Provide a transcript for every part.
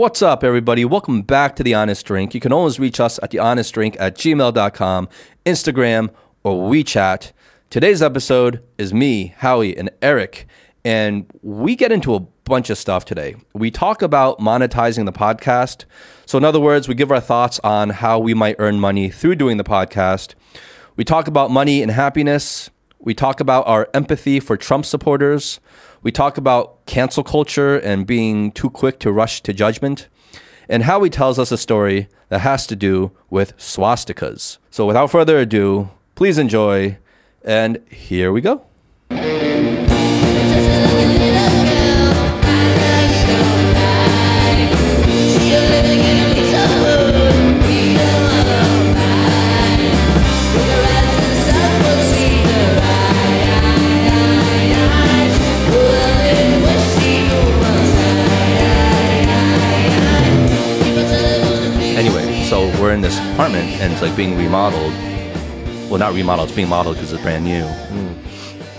What's up, everybody? Welcome back to The Honest Drink. You can always reach us at thehonestdrink at gmail.com, Instagram, or WeChat. Today's episode is me, Howie, and Eric, and we get into a bunch of stuff today. We talk about monetizing the podcast. So, in other words, we give our thoughts on how we might earn money through doing the podcast. We talk about money and happiness. We talk about our empathy for Trump supporters. We talk about cancel culture and being too quick to rush to judgment. And Howie tells us a story that has to do with swastikas. So without further ado, please enjoy. And here we go. We're in this apartment and it's like being remodeled. Well, not remodeled, it's being modeled because it's brand new.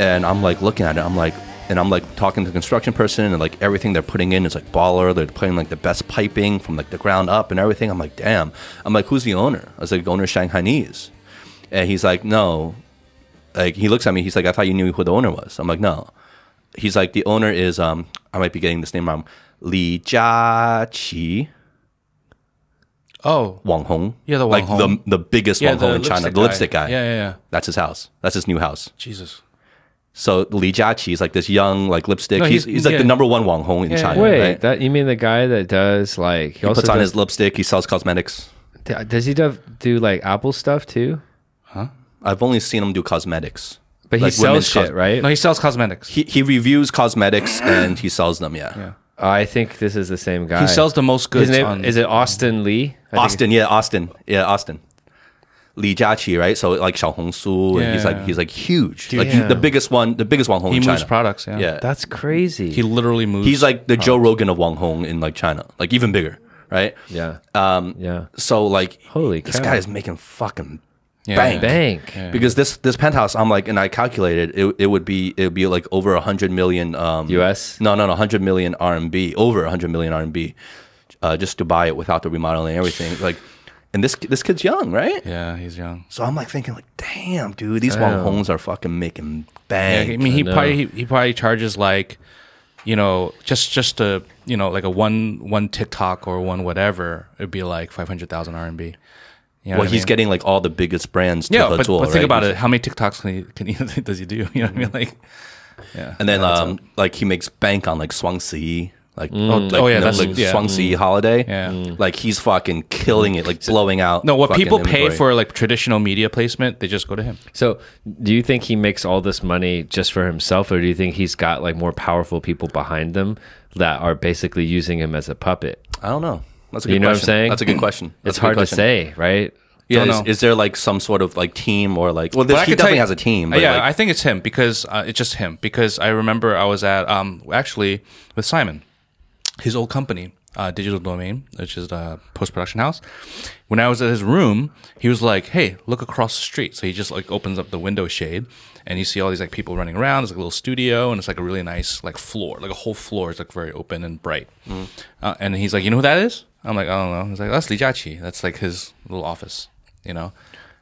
And I'm like looking at it, I'm like, and I'm like talking to the construction person and like everything they're putting in is like baller. They're putting like the best piping from like the ground up and everything. I'm like, damn. I'm like, who's the owner? I was like, owner Shanghainese. And he's like, no. Like he looks at me, he's like, I thought you knew who the owner was. I'm like, no. He's like, the owner is um I might be getting this name wrong. Li Jiaqi. Oh, Wang Hong. Yeah, the like Wang Hong. the the biggest yeah, Wang Hong in China, the lipstick guy. Yeah, yeah, yeah. That's his house. That's his new house. Jesus. So Li Jiaqi is like this young like lipstick. No, he's, he's- he's like yeah. the number one Wang Hong in Yeah, China. Wait, right? that you mean the guy that does like he, he also puts on does, his lipstick. He sells cosmetics. does he do, do like Apple stuff too? Huh? I've only seen him do cosmetics. But he sells shit, cos- right? No, he sells cosmetics. He he reviews cosmetics and he sells them. Yeah. Yeah. I think this is the same guy. He sells the most His goods name on. is it Austin Li? I Austin, yeah, Austin, yeah, Austin. Li Jiaqi, right? So like Xiaohongshu, and he's like he's like huge, like he- the biggest one, the biggest Wang Hong he in moves China. products. Yeah. Yeah, That's crazy. He literally moves. he's like the Joe Rogan of Wang Hong in like China, like even bigger, right? yeah. Um, yeah. So like, Holy this cow. guy is making fucking Yeah. bank. Bank. Because this this penthouse, I'm like, and I calculated it, it would be it would be like over a hundred million um, US? No, no, no, hundred million RMB, over a hundred million RMB, uh, just to buy it without the remodeling and everything. Like, and this this kid's young, right? Yeah, he's young. So I'm like thinking, like, damn, dude, these Wang Damn. Hongs are fucking making Yeah, bank. I mean, he know. probably he, he probably charges like, you know, just just a you know like a one one TikTok or one whatever. It'd be like five hundred thousand RMB. You know well, he's mean? getting like all the biggest brands. To yeah, the but, tool, but think right? about He's- it. How many TikToks can he, can he does he do? You know what I mean? Like, yeah. And then um, like he makes bank on like Swansea. Like, Oh, like, oh, yeah, you know, that's- like yeah. Swansea holiday. Yeah. Mm. Like he's fucking killing it, like blowing out. no, what fucking people pay inventory. for like traditional media placement, they just go to him. So, do you think he makes all this money just for himself, or do you think he's got like more powerful people behind them that are basically using him as a puppet? I don't know. That's a good You know what I'm question. saying? That's a good question. That's It's a good hard to say, right? Yeah, is, is there like some sort of like team or like? Well, But this, I he definitely you- has a team. But yeah, like, I think it's him because uh, it's just him. Because I remember I was at um actually with Simon, his old company, uh, Digital Domain, which is the post production house. When I was at his room, he was like, "Hey, look across the street." So he just like opens up the window shade, and you see all these like people running around. It's like a little studio, and it's like a really nice like floor, like a whole floor is like very open and bright. Mm. Uh, and he's like, "You know who that is?" I'm like, "I don't know." He's like, "That's Li Jiaqi. That's like his little office, you know."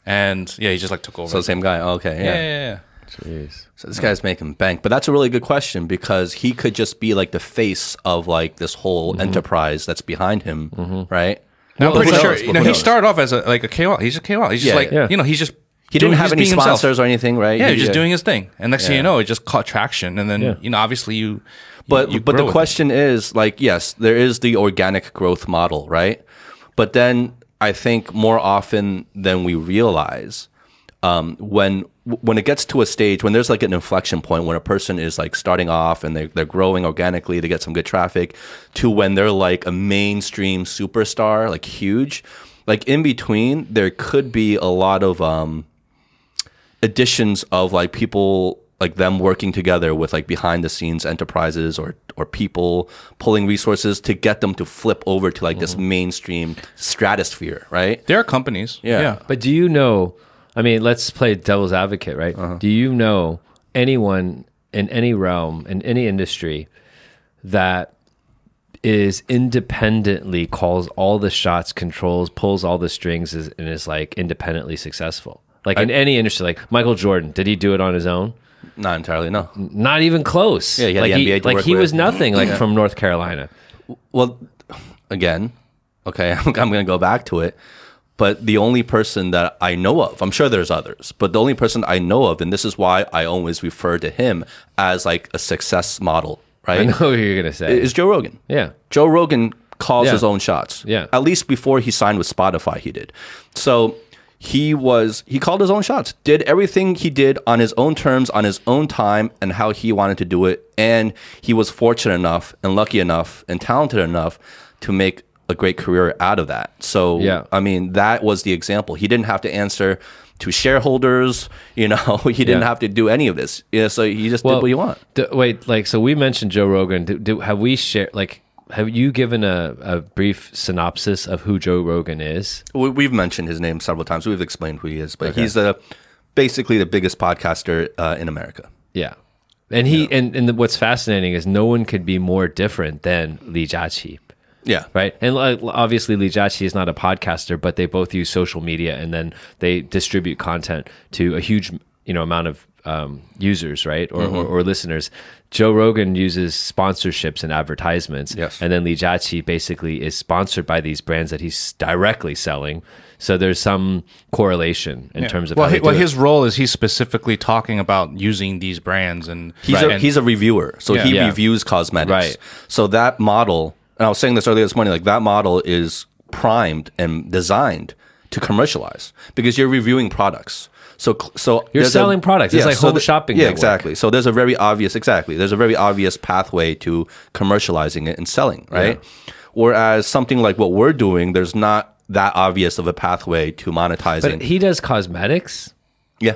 And yeah, he just like took over. so the same guy. Oh, okay, yeah. yeah, yeah, yeah. Jeez. So this guy's making bank, but that's a really good question because he could just be like the face of like this whole Mm-hmm. enterprise that's behind him, right? No, I'm But pretty who sure. knows? You know, who he knows? started off as a like a KOL. He's a KOL. He's just Yeah, like yeah. you know, he's just He didn't doing- have he's any being himself. sponsors or anything, right? Yeah, He- he's just doing his thing, and next thing you know, it just caught traction, and then Yeah. you know, obviously you. But you but the question is like yes, there is the organic growth model, right? But then I think more often than we realize, um, when when it gets to a stage when there's like an inflection point when a person is like starting off and they they're growing organically, they get some good traffic, to when they're like a mainstream superstar, like huge, like in between there could be a lot of um, additions of like people like them working together with like behind the scenes enterprises or or people pulling resources to get them to flip over to like this mainstream stratosphere, right? there are companies. Yeah. Yeah, But do you know? I mean, let's play devil's advocate, right? Uh-huh. Do you know anyone in any realm in any industry that is independently calls all the shots, controls, pulls all the strings, is, and is like independently successful. Like in any industry, like Michael Jordan, did he do it on his own? Not entirely, no. Not even close. Yeah, he had like the he, NBA to like he was nothing. Like from North Carolina. Well, again, okay, I'm, going to go back to it. But the only person that I know of, I'm sure there's others, but the only person I know of, and this is why I always refer to him as like a success model, right? I know what you're gonna say. Is Joe Rogan. yeah. Joe Rogan calls Yeah. his own shots. Yeah. At least before he signed with Spotify, he did. So he was he called his own shots, did everything he did on his own terms, on his own time, and how he wanted to do it. And he was fortunate enough and lucky enough and talented enough to make a great career out of that. So Yeah. I mean, that was the example. He didn't have to answer to shareholders, you know, he didn't Yeah. have to do any of this. Yeah, so he just did what you want. d- wait, like so we mentioned Joe Rogan. Do, do have we shared like have you given a, a brief synopsis of who Joe Rogan is? We, we've mentioned his name several times. We've explained who he is, but he's the basically the biggest podcaster uh, in America. Yeah. And he and, and what's fascinating is no one could be more different than Li Jiaqi. Yeah, right? And like, obviously, Li Jiaqi is not a podcaster, but they both use social media and then they distribute content to a huge, you know, amount of um, users, right, or, Mm-hmm. or, or listeners. Joe Rogan uses sponsorships and advertisements, Yes. and then Li Jiaqi basically is sponsored by these brands that he's directly selling. So there's some correlation in terms of well, how hi- well, do it. his role is he's specifically talking about using these brands and he's Right. a and- he's a reviewer, so Yeah. he Yeah. reviews cosmetics. Right. So that model, and I was saying this earlier this morning, like that model is primed and designed to commercialize because you're reviewing products. So so You're there's a- selling products. It's like so home the- shopping Yeah, network. exactly. So there's a very obvious exactly. There's a very obvious pathway to commercializing it and selling, right? Whereas something like what we're doing, there's not that obvious of a pathway to monetizing. but he does cosmetics. yeah.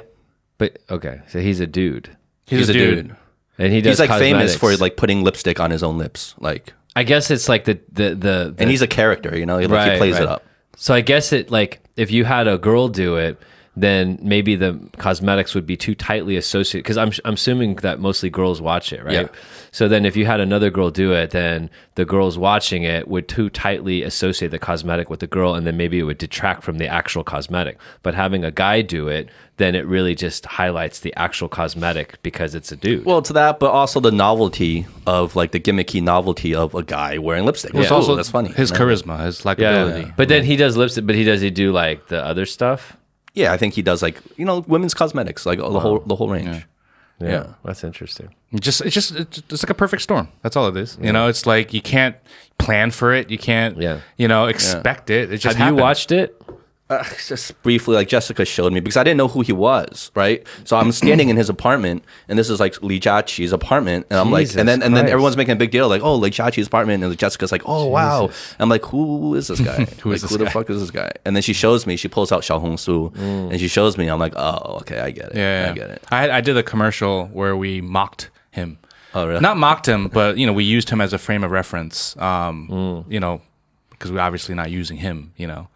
But okay, so he's a dude, he's, a dude. and he does. He's like famous for like putting lipstick on his own lips, like, I guess it's like the the the, the and he's a character, you know, he, like, he plays it up. So I guess it like if you had a girl do it, then maybe the cosmetics would be too tightly associated because I'm I'm assuming that mostly girls watch it, right? Yeah. So then if you had another girl do it, then the girls watching it would too tightly associate the cosmetic with the girl, and then maybe it would detract from the actual cosmetic. But having a guy do it, then it really just highlights the actual cosmetic because it's a dude. Well, it's that, but also the novelty of like the gimmicky novelty of a guy wearing lipstick. It's Ooh, also that's funny. His charisma, his yeah, likability. but then he does lipstick. But he does he do like the other stuff? Yeah, I think he does like you know women's cosmetics, like the whole the whole range. Yeah. that's interesting. just it's just it's it's like a perfect storm. That's all it is. You know, it's like you can't plan for it. You can't, Yeah. you know, expect it. It just Have you watched it? Uh, just briefly, like Jessica showed me because I didn't know who he was, right? So I'm standing in his apartment, and this is like Li Jiaqi's apartment, and I'm like, and then and then Christ. everyone's making a big deal, like, oh, Li Jiaqi's apartment, and Jessica's like, oh wow, I'm like, who is this guy? who is like, this who the guy? fuck is this guy? And then she shows me, she pulls out Xiaohongshu, and she shows me, I'm like, oh, okay, I get it, Yeah, I get it. I, I did a commercial where we mocked him. Oh, really? Not mocked him, but you know, we used him as a frame of reference. Um, Mm. you know, because we're obviously not using him. You know,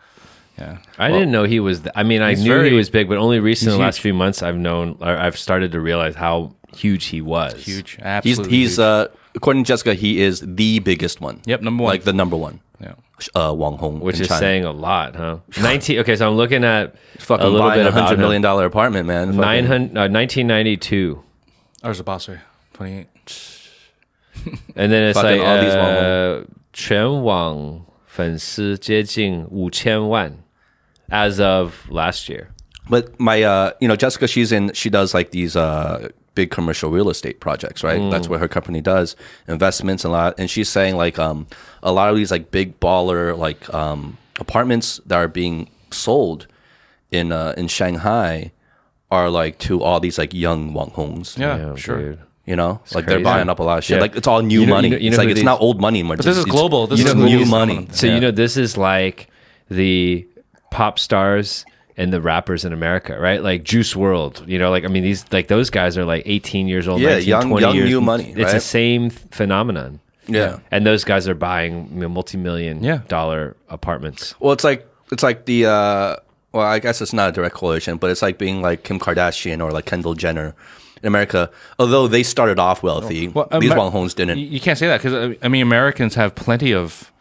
yeah. I didn't know he was. th- I mean, I He's knew very- he was big, but only recently, in the huge. last few months, I've known, or I've started to realize how huge he was. Huge, He's absolutely. he's huge. uh according to Jessica, he is the biggest one. Yep, number one. like the number one. yeah. Uh, Wang Hong, which in is China. saying a lot, huh? Nineteen. Okay, so I'm looking at fucking a little buying bit a about hundred him. million dollar apartment, man. Fucking- 900, uh, 1992, Ours a boss twenty eight. and then it's Fucking like all these Wang uh, 全网粉丝接近五千万 As of last year. But my, uh, you know, Jessica, she's in, she does like these uh, big commercial real estate projects, right? Mm. That's what her company does, investments and a lot. And she's saying like um, a lot of these like big baller like um, apartments that are being sold in uh, in Shanghai are like to all these like young Wang Hongs. Yeah, Yeah, sure. dude. You know, like they're buying up a lot of shit. Yeah. Like it's all new You know- money. you know- you it's like who it's these- not old money anymore. But this is global. This it's is new money. So Yeah. you know, this is like the pop stars and the rappers in America, right? Like Juice WRLD, you know, like I mean, these like those guys are like 18 years old, Yeah, 19, young- 20 young years. new money, It's the same phenomenon. Yeah. and those guys are buying you know, multi-million Yeah. dollar apartments. Well, it's like it's like the uh, well, I guess it's not a direct correlation, but it's like being like Kim Kardashian or like Kendall Jenner in America. Although they started off wealthy, Well, these Wang Hongs didn't. You, you can't say that because I mean Americans have plenty of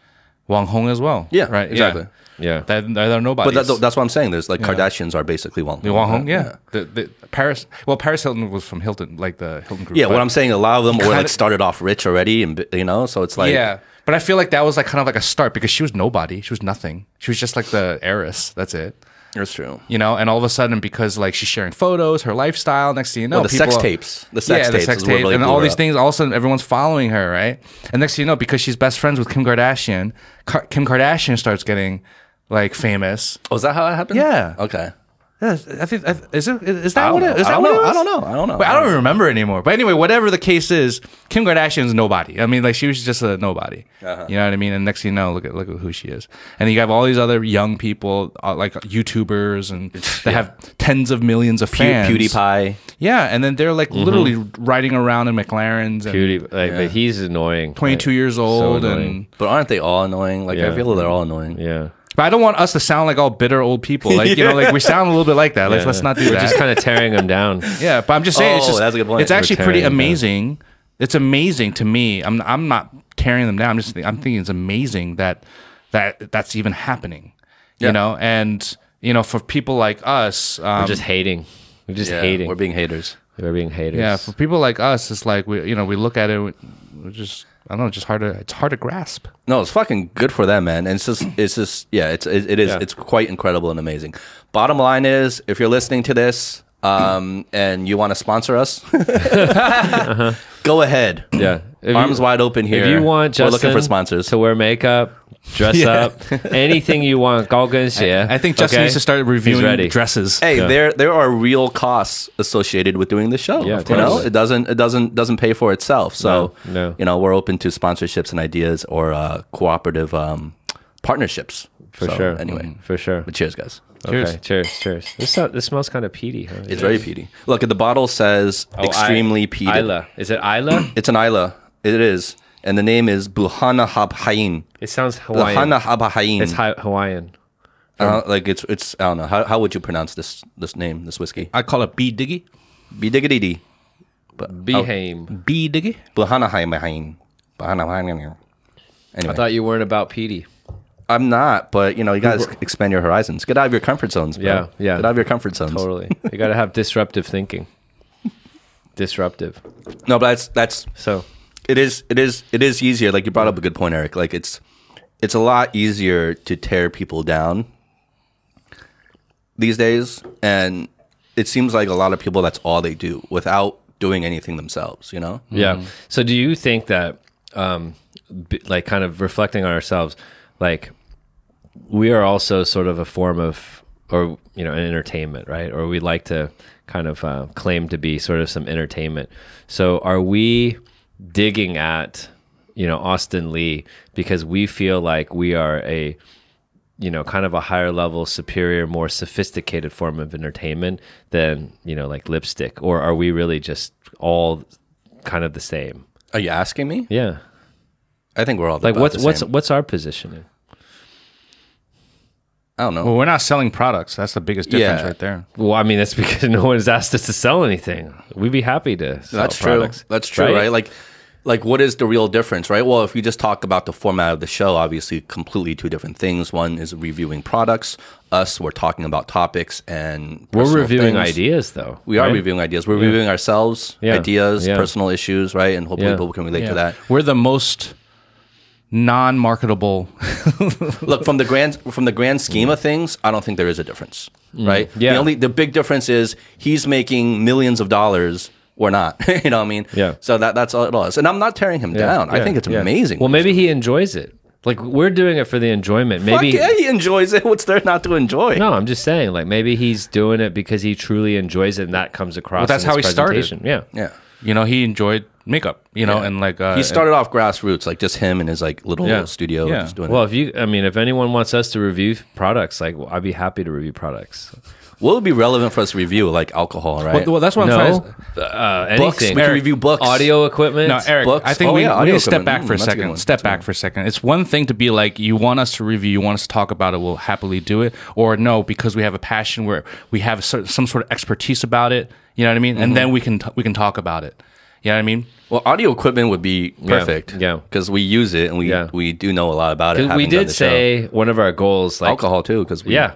Wang Hong as well. Yeah, right. exactly. Yeah. That, that are nobody. But that, that's what I'm saying. There's like Kardashians are basically Wang Hong. Wang Hong, yeah. The, the Paris. Well, Paris Hilton was from Hilton, like the Hilton group. Yeah, what I'm saying, a lot of them were like started off rich already, and you know, so it's like yeah, but I feel like that was like kind of like a start because she was nobody. She was nothing. She was just like the heiress. That's it. that's true. You know, and all of a sudden, because like she's sharing photos, her lifestyle. Next thing you know, Well, the sex people- tapes, the sex yeah, tapes, the sex is what tape, really and all these up. things. All of a sudden, everyone's following her, right? And next thing you know, because she's best friends with Kim Kardashian, Ka- Kim Kardashian starts getting like famous. Oh, is that how it happened? Yeah. Okay. Yeah, I think is it is that don't what know. it is? I that don't what know. it was? I don't know. I don't know. But I don't even remember anymore. But anyway, whatever the case is, Kim Kardashian's nobody. I mean, like she was just a nobody. Uh-huh. You know what I mean? And next thing you know, look at look at who she is. And you have all these other young people, uh, like YouTubers, and they have tens of millions of Pew- fans. PewDiePie. Yeah, and then they're like literally riding around in McLarens and Beauty, like, but he's annoying. 22 Like, years so old, annoying. and But aren't they all annoying? Like Yeah. I feel like they're all annoying. yeah. But I don't want us to sound like all bitter old people. Like you know, like we sound a little bit like that. Let's Yeah. let's not do We're that. just kind of tearing them down. Yeah, but I'm just saying, it's Oh, just, that's a good point. It's actually pretty tearing them down. amazing. It's amazing to me. I'm I'm not tearing them down. I'm just I'm thinking it's amazing that that that's even happening. Yeah. You know, and you know, for people like us, um, We're just hating. We're just Yeah, hating. We're being haters. We're being haters. yeah, for people like us, it's like we you know we look at it, we- we're just I don't know, just hard to it's hard to grasp. No, it's fucking good for them, man. And it's just, it's just, yeah, it's, it, it is, Yeah. it's quite incredible and amazing. Bottom line is, if you're listening to this, um, and you want to sponsor us, uh-huh. go ahead. Yeah. If Arms you, wide open here. If you want Justin We're looking for sponsors. to wear makeup, dress yeah. up, anything you want, Goggles, yeah. I, think Justin okay? needs to start reviewing dresses. Hey, yeah. there there are real costs associated with doing the show. Yeah, you know, it doesn't it doesn't doesn't pay for itself. So no, no. you know, we're open to sponsorships and ideas or uh, cooperative um, partnerships. For so, sure. Anyway, mm-hmm. for sure. But cheers, guys. Cheers. Okay, cheers, cheers. This so- this smells kind of peaty. Huh? It's very peaty. Look, the bottle says Oh, extremely I- peated. Islay. Is it Islay? It's an Islay. It is, and the name is Bunnahabhain. it sounds Hawaiian. Buhana Habhain. It's hi- Hawaiian. Uh, like it's it's I don't know how how would you pronounce this this name this whiskey? I call it B Diggy. Be diggity. Behaim. B Diggy. Bunnahabhain. Buhana Habhain. I Anyway, I thought you weren't about peaty. I'm not, but you know, you guys expand your horizons. Get out of your comfort zones, bro. Yeah, yeah. Get out of your comfort zones. Totally. you got to have disruptive thinking. Disruptive. No, but that's that's So it is it is it is easier. Like you brought up a good point, Eric. Like it's it's a lot easier to tear people down these days, and it seems like a lot of people that's all they do without doing anything themselves. You know? Yeah. So do you think that, um, like, kind of reflecting on ourselves, like, we are also sort of a form of, or you know, an entertainment, right? Or we like to kind of uh, claim to be sort of some entertainment. So are we digging at, you know, Austin Li because we feel like we are a you know, kind of a higher level, superior, more sophisticated form of entertainment than, you know, like lipstick? Or are we really just all kind of the same? Are you asking me? Yeah. I think we're all Like what's the what's same. what's our positioning? I don't know. Well, we're not selling products. That's the biggest difference Yeah. right there. Well, I mean, that's because no one's asked us to sell anything. We'd be happy to sell That's products. true. That's true, right? Like, like what is the real difference, right? Well, if we just talk about the format of the show, obviously, completely two different things. One is reviewing products. Us, we're talking about topics and We're personal reviewing things. ideas, though. We are right? reviewing ideas. We're reviewing ourselves, Yeah. ideas, Yeah. personal issues, right? And hopefully, Yeah. people can relate to that. We're the most non-marketable. Look from the grand from the grand scheme of things, I don't think there is a difference, mm. right? Yeah. The only the big difference is he's making millions of dollars. We're not. you know what I mean? Yeah. So that that's all it is. And I'm not tearing him Yeah, down. I think it's yeah. amazing. Well, maybe he enjoys it. Like we're doing it for the enjoyment. Fuck Maybe yeah, he enjoys it. What's there not to enjoy? No, I'm just saying, like maybe he's doing it because he truly enjoys it, and that comes across. that's in how his he started. Yeah, Yeah. you know, he enjoyed makeup. You know, Yeah. and like uh, he started off grassroots, like just him and his like little Yeah. studio, Yeah. just doing Well, it. if you, I mean, if anyone wants us to review products, like I'd be happy to review products. What would be relevant for us to review? Like alcohol, right? Well, well, that's what I'm trying No, to. uh, books. anything. We can Eric, review books. Audio equipment. No, Eric, books. I think Oh, we, yeah, we need to step equipment. back for a Mm, that's a second. one. Step back for a second. It's one thing to be like, you want us to review, you want us to talk about it, we'll happily do it. Or no, because we have a passion where we have cer- some sort of expertise about it. You know what I mean? Mm-hmm. And then we can t- we can talk about it. You know what I mean? Well, audio equipment would be perfect. yeah. because we use it and we Yeah. we do know a lot about it. having we done did the show. say one of our goals, like alcohol too, because we Yeah.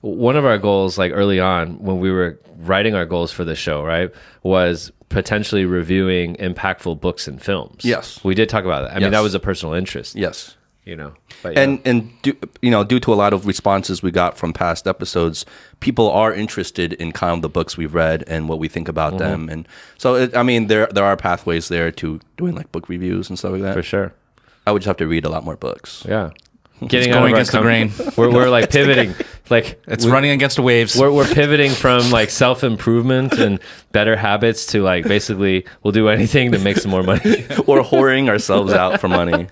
One of our goals, like early on when we were writing our goals for the show, right, was potentially reviewing impactful books and films. Yes. We did talk about that. I mean, Yes. that was a personal interest, yes. You know. But yeah. And and do, you know, due to a lot of responses we got from past episodes, people are interested in kind of the books we've read and what we think about Mm-hmm. them. And so, it, I mean, there there are pathways there to doing like book reviews and stuff like that. for sure. I would just have to read a lot more books. Yeah. Getting going out of against the grain. We're, we're like pivoting. like It's we- running against the waves. We're, we're pivoting from like self improvement and better habits to like basically we'll do anything to make some more money. or whoring ourselves out for money.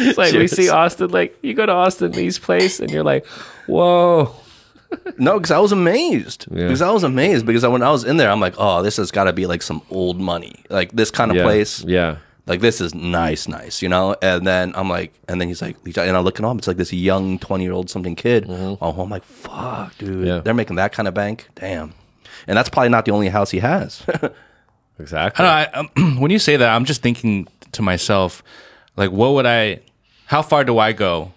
It's like we see Austin, like you go to Austin Li's place and you're like, whoa. No, because I was amazed. Yeah. Because I was amazed because when I was in there, I'm like, oh, this has got to be like some old money, like this kind of Yeah. place. Yeah. Like this is nice, nice, you know. And then I'm like, and then he's like, and I'm looking up, it's like this young 20 year old something kid. Oh, I'm like, fuck, dude, Mm-hmm. Yeah. they're making that kind of bank, damn. And that's probably not the only house he has. Exactly. I don't know, I, um, when you say that, I'm just thinking to myself, like, what would I, how far do I go,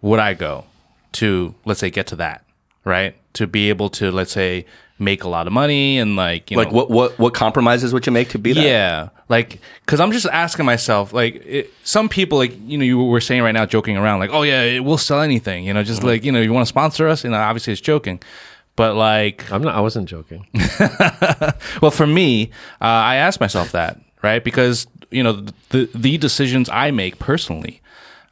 would I go to, let's say, get to that, right? To be able to, let's say, make a lot of money and like, you like, know, what what what compromises would you make to be that? yeah, like, because I'm just asking myself, like, it, some people, like, you know, you were saying right now, joking around, like, oh yeah, it, we'll sell anything, you know, just like, you know, you want to sponsor us, you know, obviously it's joking, but like, I'm not. I wasn't joking. well, for me, uh, I ask myself that, right? Because you know the the decisions I make personally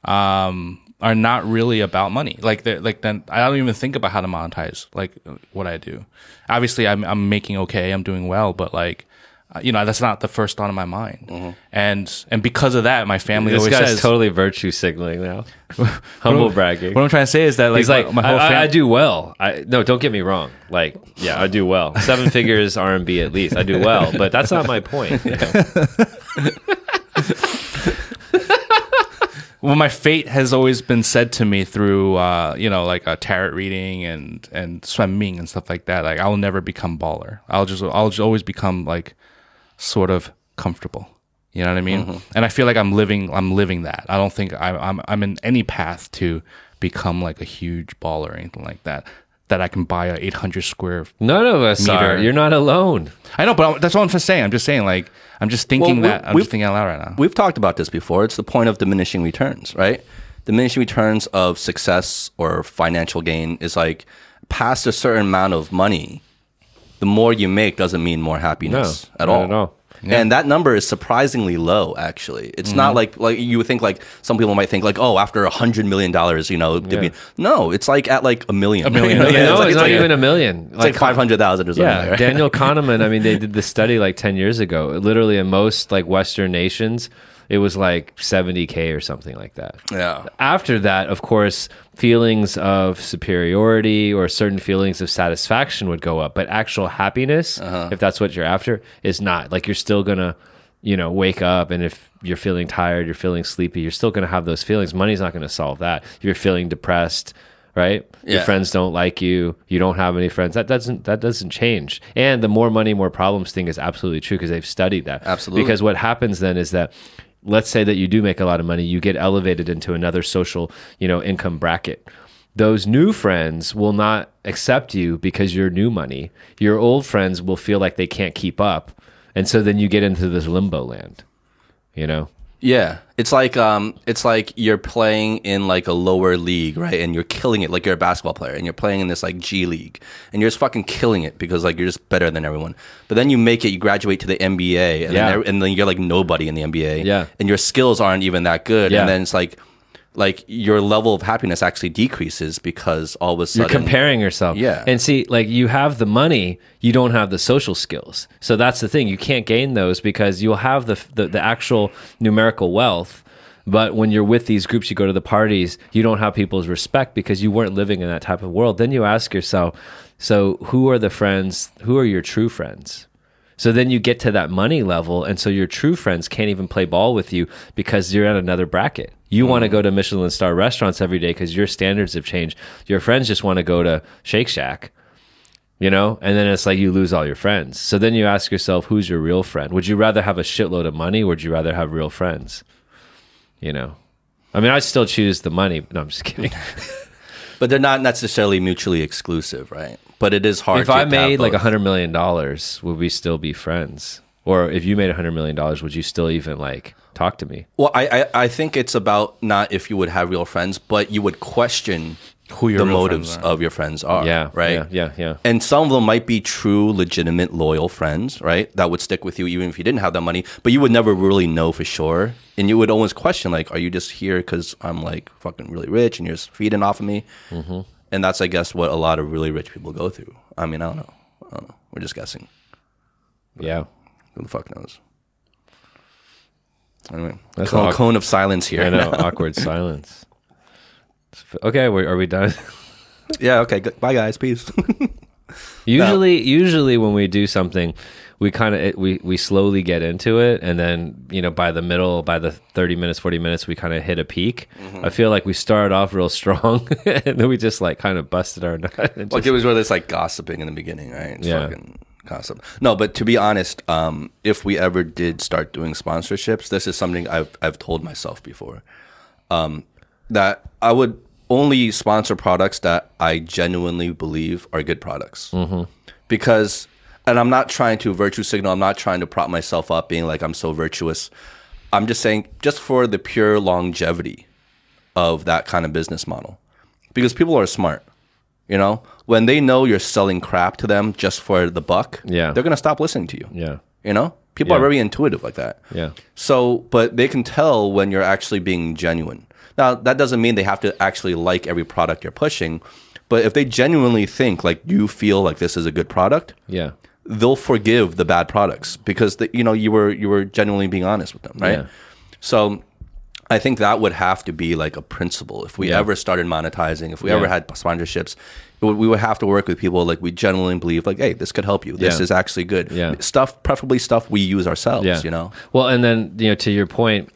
um, are not really about money. Like they're- like then I don't even think about how to monetize like what I do. Obviously, I'm I'm making okay, I'm doing well, but like. uh, You know that's not the first thought in my mind, and and because of that, my family This always says. totally virtue signaling now. Humble bragging. what I'm trying to say is that like, He's like, my whole I, I- fam- I do well. I no, don't get me wrong. Like, yeah, I do well. Seven figures R and B at least. I do well, but that's not my point. you know? well, my fate has always been said to me through, uh, you know, like a tarot reading and and swimming and stuff like that. Like I'll never become baller. I'll just I'll just always become like sort of comfortable. You know what I mean? And I feel like I'm living I'm living that. I don't think I'm I'm I'm in any path to become like a huge baller or anything like that. That I can buy a 800 square. None of us Meter. are. You're not alone. I know, but that's all I'm just saying. I'm just saying, like, I'm just thinking Well, that. I'm we've- just thinking out loud right now. We've talked about this before. It's the point of diminishing returns, right? Diminishing returns of success or financial gain is like past a certain amount of money, the more you make doesn't mean more happiness No, at not all. at all. And that number is surprisingly low. Actually, it's not mm-hmm. like like you would think. Like some people might think, like, oh, after a hundred million dollars, you know, to be- no, it's like at like a million. A million. no, Yeah, it's, like, not like, even a million. It's like five hundred thousand or something. Yeah, right? Daniel Kahneman. I mean, they did the study like ten years ago. Literally, in most like Western nations, it was like seventy k or something like that. yeah. After that, of course, feelings of superiority or certain feelings of satisfaction would go up, but actual happiness, uh-huh. if that's what you're after, is not. Like you're still gonna, you know, wake up, and if you're feeling tired, you're feeling sleepy, you're still gonna have those feelings. Money's not gonna solve that. If You're feeling depressed. Right, Yeah. your friends don't like you. You don't have any friends. That doesn't that doesn't change. And the more money, more problems thing is absolutely true because they've studied that. Absolutely. Because what happens then is that let's say that you do make a lot of money, you get elevated into another social, you know, income bracket. Those new friends will not accept you because you're new money. Your old friends will feel like they can't keep up. And so then you get into this limbo land. You know? Yeah, it's like um, it's like you're playing in like a lower league, right? And you're killing it, like you're a basketball player, and you're playing in this like G League, and you're just fucking killing it because like you're just better than everyone. But then you make it, you graduate to the NBA, and Yeah. then and then you're like nobody in the NBA, Yeah. and your skills aren't even that good, Yeah. and then it's like like your level of happiness actually decreases because all of a sudden You're comparing yourself. Yeah. And see, like you have the money, you don't have the social skills. So that's the thing. You can't gain those because you'll have the the, the actual numerical wealth, But when you're with these groups, you go to the parties, you don't have people's respect because you weren't living in that type of world. Then you ask yourself, so who are the friends? Who are your true friends? So then you get to that money level, and so your true friends can't even play ball with you because you're at another bracket. You want to mm-hmm. go to Michelin star restaurants every day because your standards have changed. Your friends just want to go to Shake Shack, you know? And then it's like you lose all your friends. So then you ask yourself, who's your real friend? Would you rather have a shitload of money or would you rather have real friends? You know? I mean, I still choose the money. No, I'm just kidding. But they're not necessarily mutually exclusive, right? But it is hard. if to I have made like a hundred million dollars, would we still be friends? Or if you made a hundred million dollars, would you still even like talk to me? Well, I, I I think it's about not if you would have real friends, but you would question Who your the motives of your friends are. Yeah, right. yeah, yeah, yeah. And some of them might be true, legitimate, loyal friends, right? That would stick with you even if you didn't have that money, but you would never really know for sure. And you would always question, like, are you just here because I'm like fucking really rich and you're just feeding off of me? Mm-hmm. And that's, I guess, what a lot of really rich people go through. I mean, I don't know. I don't know. We're just guessing. Yeah. Who the fuck knows? Anyway, That's cone, awkward. cone of silence here. I know. awkward silence. Okay, we are we done? yeah. Okay. Bye, guys. Peace. usually, usually when we do something, we kind of we we slowly get into it, and then you know by the middle, by the thirty minutes, forty minutes, we kind of hit a peak. Mm-hmm. I feel like we started off real strong, and then we just like kind of busted our nut. Like just- it was where there's like gossiping in the beginning, right? It's Yeah. fucking gossip. No, but to be honest, um, if we ever did start doing sponsorships, this is something I've I've told myself before. Um, that I would only sponsor products that I genuinely believe are good products. Because and I'm not trying to virtue signal, I'm not trying to prop myself up being like I'm so virtuous. I'm just saying just for the pure longevity of that kind of business model. Because people are smart. You know, when they know you're selling crap to them just for the buck, Yeah. they're gonna stop listening to you. yeah, You know, people are very intuitive like that. yeah, So, but they can tell when you're actually being genuine. Now, that doesn't mean they have to actually like every product you're pushing, but if they genuinely think like you feel like this is a good product, yeah, they'll forgive the bad products because the, you know you were you were genuinely being honest with them, right? Yeah. So I think that would have to be like a principle if we Yeah. ever started monetizing, if we Yeah. ever had sponsorships, would, we would have to work with people like we genuinely believe like, hey, this could help you. This Yeah. is actually good. Yeah. Stuff, preferably stuff we use ourselves. You know. Well, and then you know, to your point,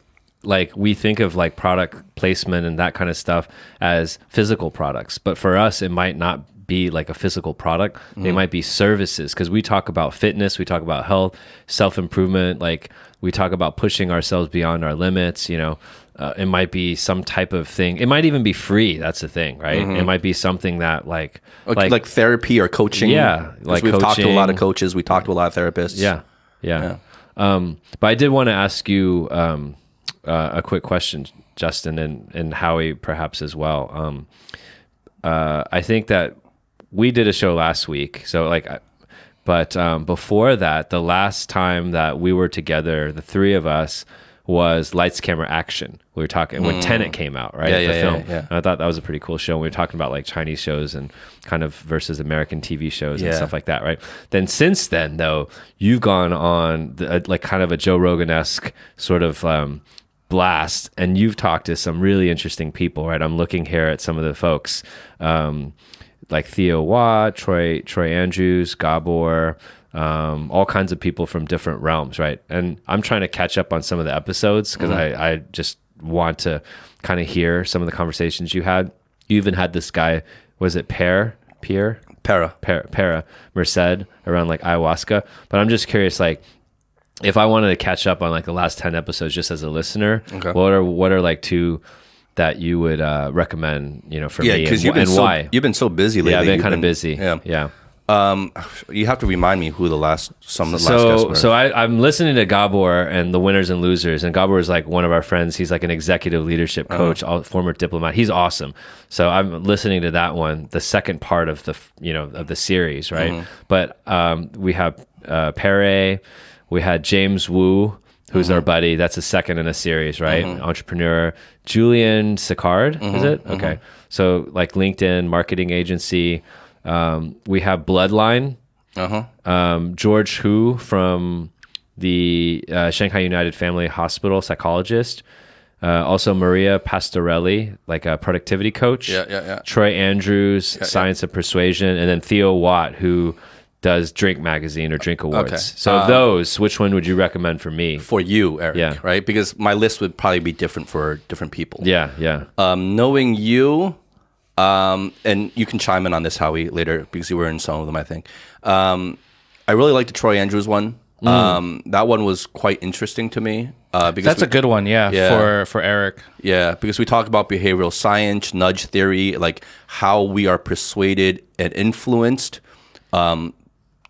like we think of like product placement and that kind of stuff as physical products, but for us, it might not be like a physical product. They might be services because we talk about fitness, we talk about health, self improvement, like we talk about pushing ourselves beyond our limits. You know, uh, it might be some type of thing. It might even be free. That's the thing, right? It might be something that like Like, like, therapy or coaching. Yeah, like we've talked to a lot of coaches. We talked to a lot of therapists. Yeah, yeah. Um, but I did want to ask you um, uh, a quick question, Justin, and and Howie perhaps as well. Um, uh, I think that we did a show last week, so like, but um, before that, the last time that we were together, the three of us. Was lights, camera, action. We were talking when Tenet came out, right? Mm. Yeah, the yeah, yeah, film. yeah. And I thought that was a pretty cool show. And we were talking about like Chinese shows and kind of versus American TV shows and stuff like that, right? Then since then, though, you've gone on the, uh, like kind of a Joe Rogan esque sort of um, blast, and you've talked to some really interesting people, right? I'm looking here at some of the folks. Um, like Theo Watt, Troy Troy Andrews, Gabor, um, all kinds of people from different realms, right? And I'm trying to catch up on some of the episodes because I, I just want to kind of hear some of the conversations you had. You even had this guy, was it Pear? Pierre? Para. Para, para Merced around like ayahuasca. But I'm just curious, like, if I wanted to catch up on like the last 10 episodes just as a listener, Okay. what are what are like two that you would uh, recommend, you know, for Yeah, me because and, you've been and so why? you've been so busy lately. yeah, I've been kind of busy. Yeah. Yeah. Um, you have to remind me who the last some of the last guests So, were. so I, I'm listening to Gabor and the winners and losers, and Gabor is like one of our friends. He's like an executive leadership Uh-huh. coach, all, former diplomat. He's awesome. So I'm listening to that one, the second part of the you know of the series, right? Mm-hmm. But um, we have uh, Pere, we had James Wu, who's Mm-hmm. our buddy. That's the second in a series, right? Entrepreneur. Julian Sicard, is Mm-hmm. it? Okay. So like LinkedIn marketing agency. Um, we have Bloodline uh-huh. um, George Hu from the uh, Shanghai United Family Hospital, psychologist. Uh, also, Maria Pastorelli, like a productivity coach. Yeah, yeah, yeah. Troy Andrews, Science of Persuasion, and then Theo Watt, who does Drink Magazine or Drink Awards. Okay. So, of those, which one would you recommend for me? For you, Eric, Yeah. right? Because my list would probably be different for different people. Yeah, yeah. Um, knowing you, um, and you can chime in on this, Howie, later because you were in some of them, I think. Um, I really liked the Troy Andrews one. Mm. Um, that one was quite interesting to me. Uh, because That's we- a good one, yeah, Yeah. for for Eric. Yeah, because we talk about behavioral science, nudge theory, like how we are persuaded and influenced um,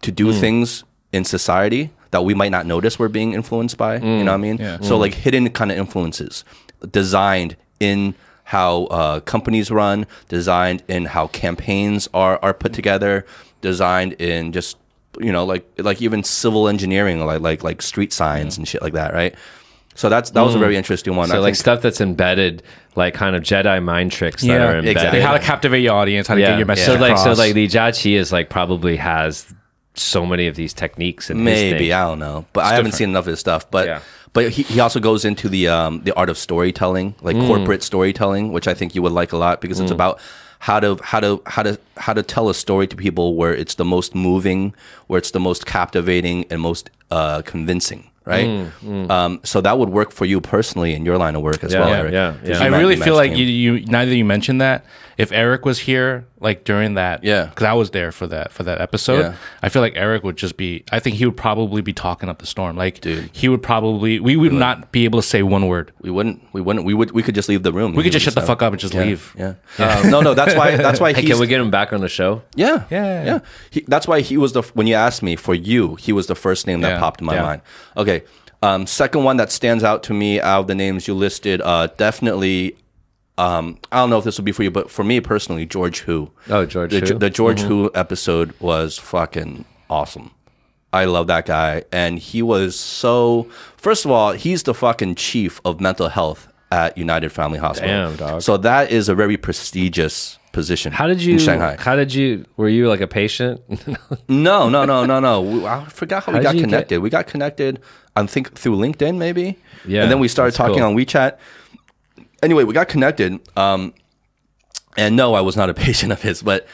to do mm. things in society that we might not notice we're being influenced by. You know what I mm. mean? Yeah. So, mm. like hidden kind of influences designed in how uh, companies run, designed in how campaigns are, are put together, designed in just you know like like even civil engineering like like like street signs and shit like that right so that's that was a very interesting one So I like think- stuff that's embedded, like kind of Jedi mind tricks that are embedded. exactly. Like how to captivate your audience, how to get your message So like so like the Jiaqi is like probably has so many of these techniques and Maybe I don't know, but I haven't different. seen enough of his stuff. But Yeah. but he, he also goes into the um the art of storytelling, like Mm. corporate storytelling, which I think you would like a lot because it's about how to how to how to how to tell a story to people where it's the most moving, where it's the most captivating and most uh, convincing. Right, Mm, Um, so that would work for you personally in your line of work as Yeah, well. yeah, Eric, yeah, 'Cause yeah. you I really feel like him. you, you neither you mentioned that. If Eric was here, like during that, Yeah. because I was there for that for that episode, Yeah. I feel like Eric would just be. I think he would probably be talking up the storm. Like, Dude. he would probably. We would not be able to say one word. we wouldn't we wouldn't we would we could just leave the room. We could just shut the fuck up and just leave. Yeah. Um, no, no, that's why that's why Hey, he's can we get him back on the show? Yeah, Yeah. yeah. He, that's why he was the when you asked me for you, he was the first name that Yeah, popped in my yeah. mind. Okay, um, second one that stands out to me out of the names you listed, uh, definitely. Um, I don't know if this would be for you, but for me personally, George Hu. Oh, George the, Who? The George Hu episode was fucking awesome. I love that guy, and he was so. First of all, he's the fucking chief of mental health at United Family Hospital. Damn, dog. So that is a very prestigious position. How did you? in Shanghai? How did you? Were you like a patient? No, no, no, no, no. We, I forgot how we How'd got you get- connected. We got connected, I think, through LinkedIn, maybe. Yeah, And then we started talking cool. on WeChat. Anyway, we got connected. Um, and no, I was not a patient of his, but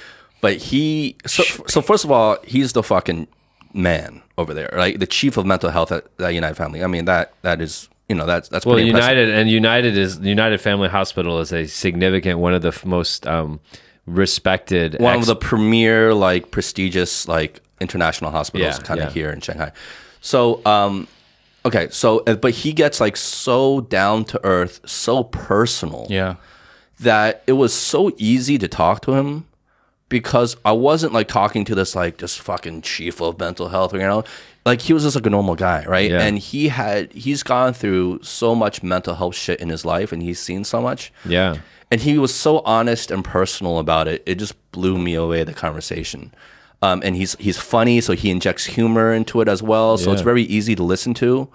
but he. So, so first of all, he's the fucking man over there, right? The chief of mental health at, at United Family. I mean that that is you know that's that's well, pretty impressive. United and United is United Family Hospital is a significant one of the most um, respected. one ex- of the premier like prestigious like international hospitals Yeah, kind of yeah. here in Shanghai. So um okay, so uh, but he gets like so down to earth, so personal Yeah. that it was so easy to talk to him because I wasn't like talking to this like just fucking chief of mental health, you know. Like he was just like a normal guy, right? Yeah. And he had he's gone through so much mental health shit in his life and he's seen so much yeah. and he was so honest and personal about it. It just blew me away the conversation. Um, and he's he's funny, so he injects humor into it as well. So it's very easy to listen to.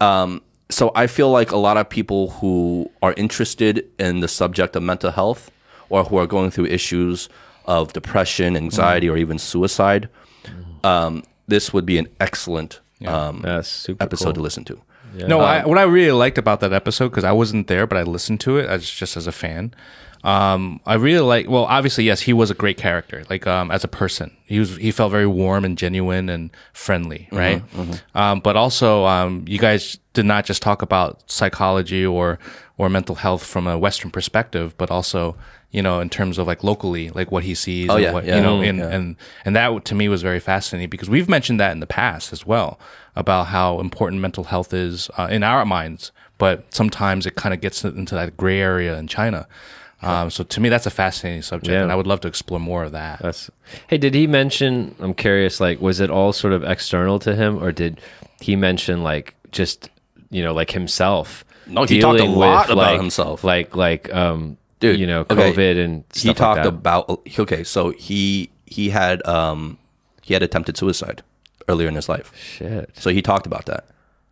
Um, so I feel like a lot of people who are interested in the subject of mental health, or who are going through issues of depression, anxiety, or even suicide, um, this would be an excellent um, episode cool. to listen to. No, I, what I really liked about that episode because I wasn't there, but I listened to it as just as a fan. Um, I really like. Well, obviously, yes, he was a great character. Like um, as a person, he was. He felt very warm and genuine and friendly, right? Um, but also, um, you guys did not just talk about psychology or or mental health from a Western perspective, but also, you know, in terms of like locally, like what he sees. Oh, and yeah, what, yeah. you know, Mm, and yeah. and and that to me was very fascinating because we've mentioned that in the past as well about how important mental health is uh, in our minds, but sometimes it kind of gets into that gray area in China. Um, so to me, that's a fascinating subject, Yeah. and I would love to explore more of that. That's. Hey, did he mention? I'm curious. Like, was it all sort of external to him, or did he mention like just you know like himself? No, he talked a lot with, about like- himself. Like like um, Dude, you know, okay, COVID and he talked like that. about okay so he he had um he had attempted suicide earlier in his life Shit. so he talked about that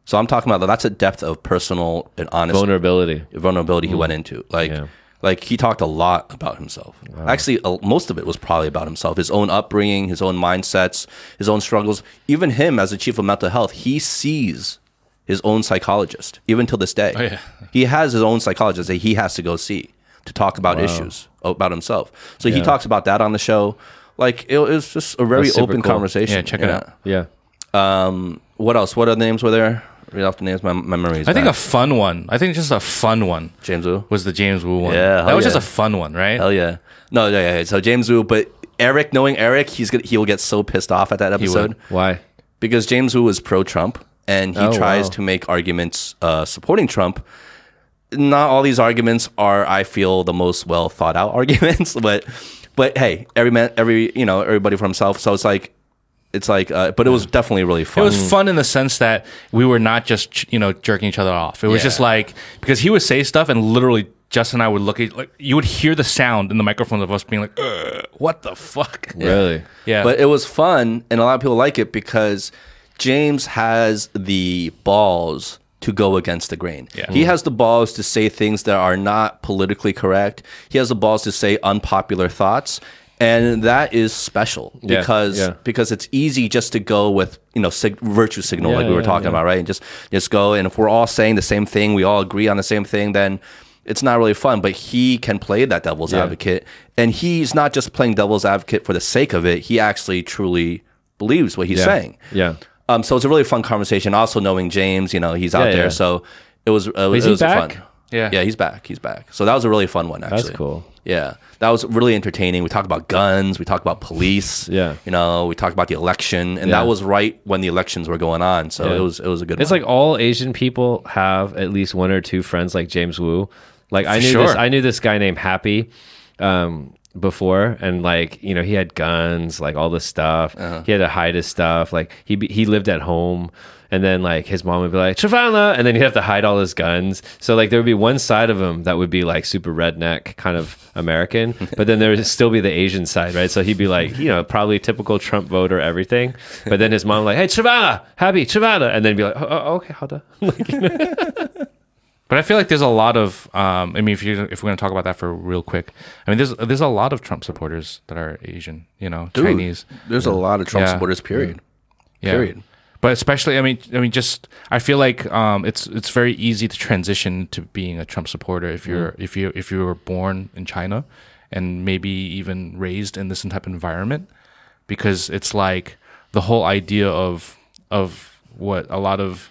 so i'm talking about that that's a depth of personal and honest Vulnerability. vulnerability he went into like Yeah. Like he talked a lot about himself actually uh, most of it was probably about himself his own upbringing his own mindsets his own struggles even him as a chief of mental health he sees his own psychologist, even till this day. Oh, yeah. He has his own psychologist that he has to go see to talk about issues about himself. So he talks about that on the show. Like it was just a very open cool. conversation. Yeah, check it out. Yeah. Um, what else? What other names were there? Read off the names. My, my memory's I think a fun one. I think just a fun one James Wu. was the James Wu one. Yeah, that hell was just a fun one, right? Hell yeah. No, yeah, yeah. So James Wu, but Eric, knowing Eric, he's gonna he will get so pissed off at that episode Why? because James Wu is pro Trump and he Oh, tries wow. to make arguments uh, supporting Trump. Not all these arguments are, I feel, the most well thought out arguments, but but hey, every man, every you know, everybody for himself. So it's like, it's like, uh, but it was definitely really fun. It was fun in the sense that we were not just you know jerking each other off. It was just like because he would say stuff and literally Justin and I would look at like you would hear the sound in the microphones of us being like, "Ugh, "What the fuck?" Really? Yeah, But it was fun, and a lot of people like it because James has the balls to go against the grain. Yeah. He has the balls to say things that are not politically correct. He has the balls to say unpopular thoughts. And that is special Yeah, because yeah. because it's easy just to go with you know sig- virtue signal Yeah, like we were talking about right and just just go and if we're all saying the same thing we all agree on the same thing then it's not really fun but he can play that devil's advocate and he's not just playing devil's advocate for the sake of it he actually truly believes what he's saying Yeah. um, so it's a really fun conversation. Also knowing James, you know, he's out there, so it was. Uh, Is it was back? fun. Yeah. yeah, he's back. He's back. So that was a really fun one. Actually, That's cool. Yeah, that was really entertaining. We talked about guns. We talked about police. Yeah. you know, we talked about the election, and Yeah. that was right when the elections were going on. So Yeah. it was it was a good. It's one. like all Asian people have at least one or two friends like James Wu. Like I For knew sure. this I knew this guy named Happy um before and like you know he had guns like all this stuff. Uh-huh. he had to hide his stuff. Like he he lived at home and then like his mom would be like Travana and then he'd have to hide all his guns. So like there would be one side of him that would be like super redneck kind of American but then there would still be the Asian side right? So he'd be like you know probably typical Trump voter everything. But then his mom like hey Travana Happy Travana and then be like oh, oh, okay hold on But I feel like there's a lot of. Um, I mean, if you if we're gonna talk about that for real quick, I mean, there's there's a lot of Trump supporters that are Asian. You know, Dude, Chinese. There's a lot of Trump Yeah. supporters. Period. Yeah. Period. But especially, I mean, I mean, just I feel like um, it's it's very easy to transition to being a Trump supporter if you're Mm-hmm. if you if you were born in China and maybe even raised in this type of environment, because it's like the whole idea of of what a lot of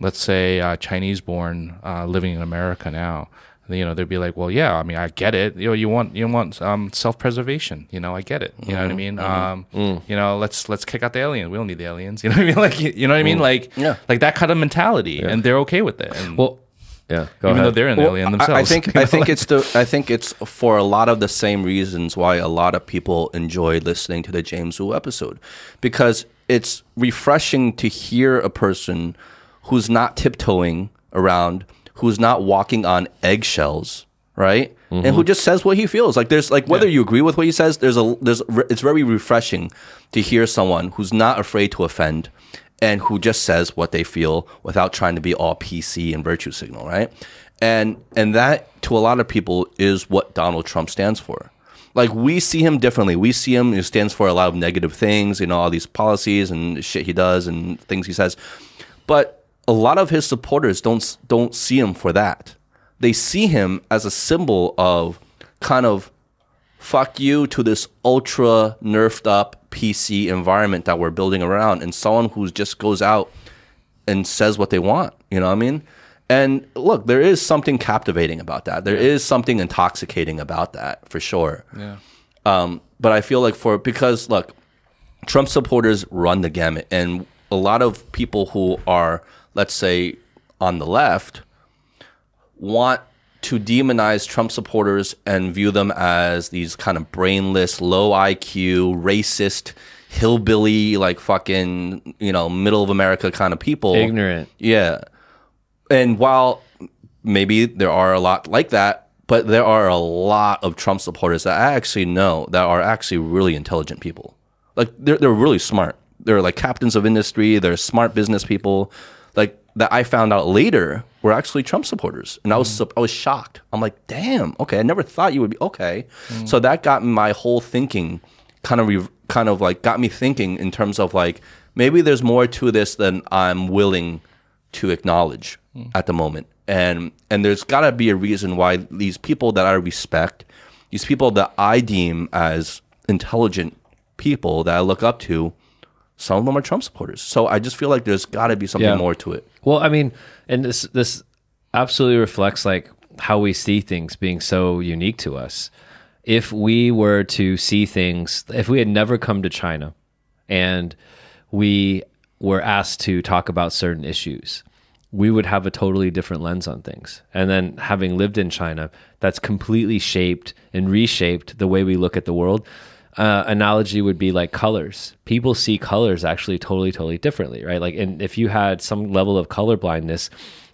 let's say uh, Chinese born uh, living in America now. You know, they'd be like, "Well, yeah, I mean, I get it. You know, you want you want um, self preservation. You know, I get it. You know what I mean? Um, You know, let's let's kick out the aliens. We don't need the aliens. You know what I mean? Like, you, you know what I mean? Like, Yeah. like that kind of mentality, and they're okay with it. And well yeah go even though they're an Well, alien themselves, I think I think it's the I think it's for a lot of the same reasons why a lot of people enjoy listening to the James Wu episode because it's refreshing to hear a person who's not tiptoeing around, who's not walking on eggshells, right? And who mm-hmm. just says what he feels. Like there's like whether you agree with what he says, there's a there's it's very refreshing to hear someone who's not afraid to offend and who just says what they feel without trying to be all PC and virtue signal, right? And and that to a lot of people is what Donald Trump stands for. Like we see him differently. We see him he stands for a lot of negative things, you know, all these policies and shit he does and things he says. But a lot of his supporters don't don't see him for that. They see him as a symbol of kind of fuck you to this ultra nerfed up PC environment that we're building around and someone who just goes out and says what they want. You know what I mean? And look, there is something captivating about that. There is something intoxicating about that for sure. yeah, Um, but I feel like for because look, Trump supporters run the gamut, and a lot of people who are, let's say, on the left, want to demonize Trump supporters and view them as these kind of brainless, low IQ, racist, hillbilly, like fucking, you know, middle of America kind of people. ignorant Yeah. And while maybe there are a lot like that, but there are a lot of Trump supporters that I actually know that are actually really intelligent people. Like they're they're really smart. They're like captains of industry, they're smart business people. Like that I found out later were actually Trump supporters. And I was mm. I was shocked. I'm like, "Damn, okay, I never thought you would be okay." Mm. So that got my whole thinking kind of kind of like got me thinking in terms of like maybe there's more to this than I'm willing to acknowledge mm. at the moment. And and there's got to be a reason why these people that I respect, these people that I deem as intelligent people that I look up to, some of them are Trump supporters. So I just feel like there's got to be something Yeah. more to it. Well, I mean, and this this absolutely reflects like how we see things being so unique to us. If we were to see things, if we had never come to China and we were asked to talk about certain issues, we would have a totally different lens on things. And then having lived in China, that's completely shaped and reshaped the way we look at the world. Uh, analogy would be like colors. People see colors actually totally, totally differently, right? Like, and if you had some level of color blindness,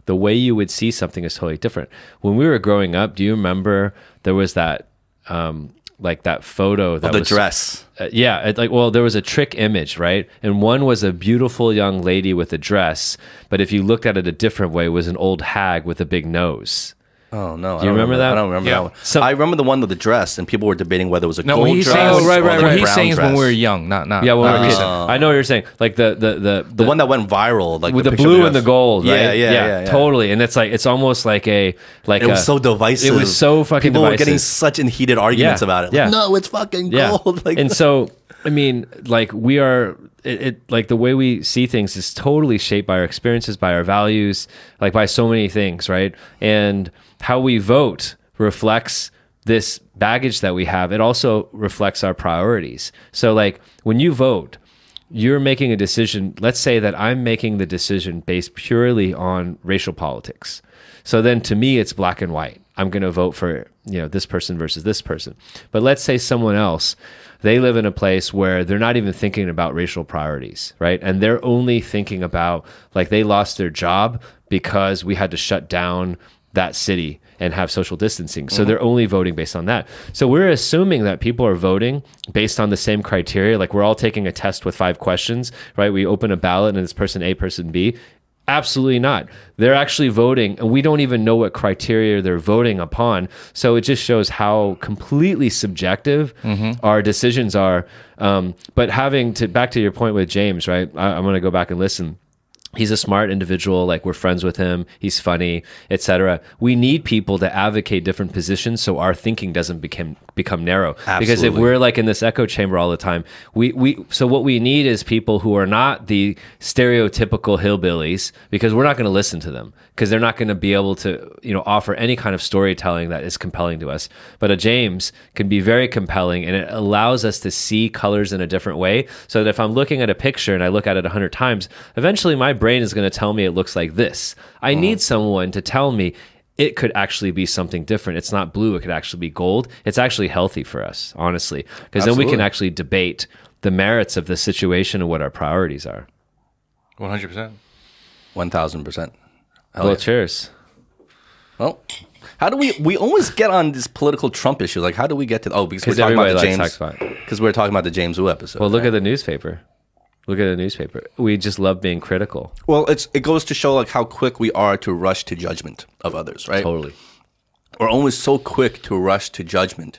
the way you would see something is totally different. When we were growing up, do you remember there was that, um, like that photo that the was dress. uh, yeah, it, like well, there was a trick image, right? And one was a beautiful young lady with a dress, but if you looked at it a different way, it was an old hag with a big nose. Oh no! Do you remember that? I don't remember Yeah. that one. So- I remember the one with the dress, and people were debating whether it was a No, gold what he's dress. saying, Oh, is, right, right, what right. he's brown saying is when dress. we were young, not not. Yeah, well, not we're uh, kids. recent. I know what you're saying. Like the the the the one that went viral, like with the, picture of blue and the dress. gold, right? Yeah, yeah, yeah, yeah. totally. And it's like it's almost like a like It was so divisive. It was so fucking People were divisive. getting such in heated arguments Yeah, about it. yeah. Like, no, it's fucking yeah. gold. Like, and so I mean, like we are it, it like the way we see things is totally shaped by our experiences, by our values, like by so many things, right? And how we vote reflects this baggage that we have. It also reflects our priorities. So like when you vote, you're making a decision. Let's say that I'm making the decision based purely on racial politics. So then to me, it's black and white. I'm going to vote for, you know, this person versus this person. But let's say someone else, they live in a place where they're not even thinking about racial priorities, right? And they're only thinking about like they lost their job because we had to shut down that city and have social distancing. So mm-hmm. they're only voting based on that. So we're assuming that people are voting based on the same criteria. Like we're all taking a test with five questions, right? We open a ballot and it's person A, person B. Absolutely not. They're actually voting, and we don't even know what criteria they're voting upon. So it just shows how completely subjective our decisions are. Um, but having to back to your point with James, right? I, I'm going to go back and listen he's a smart individual like we're friends with him he's funny etc we need people to advocate different positions so our thinking doesn't become become narrow. Absolutely. because if we're like in this echo chamber all the time we we so what we need is people who are not the stereotypical hillbillies because we're not going to listen to them because they're not going to be able to you know offer any kind of storytelling that is compelling to us. But a james can be very compelling and it allows us to see colors in a different way so that if i'm looking at a picture and i look at it 100 times eventually my brain is going to tell me it looks like this i need someone to tell me it could actually be something different. It's not blue. It could actually be gold. It's actually healthy for us, honestly, because then we can actually debate the merits of the situation and what our priorities are. One hundred percent. one thousand percent. Well, cheers. Well, how do we? We always get on this political Trump issue. Like, how do we get to? Oh, because we're talking about the James. talk. Because we're talking about the James Wu episode. Well, look at the newspaper. Look at a newspaper. We just love being critical. well, it's it goes to show like how quick we are to rush to judgment of others, right? Totally. We're always so quick to rush to judgment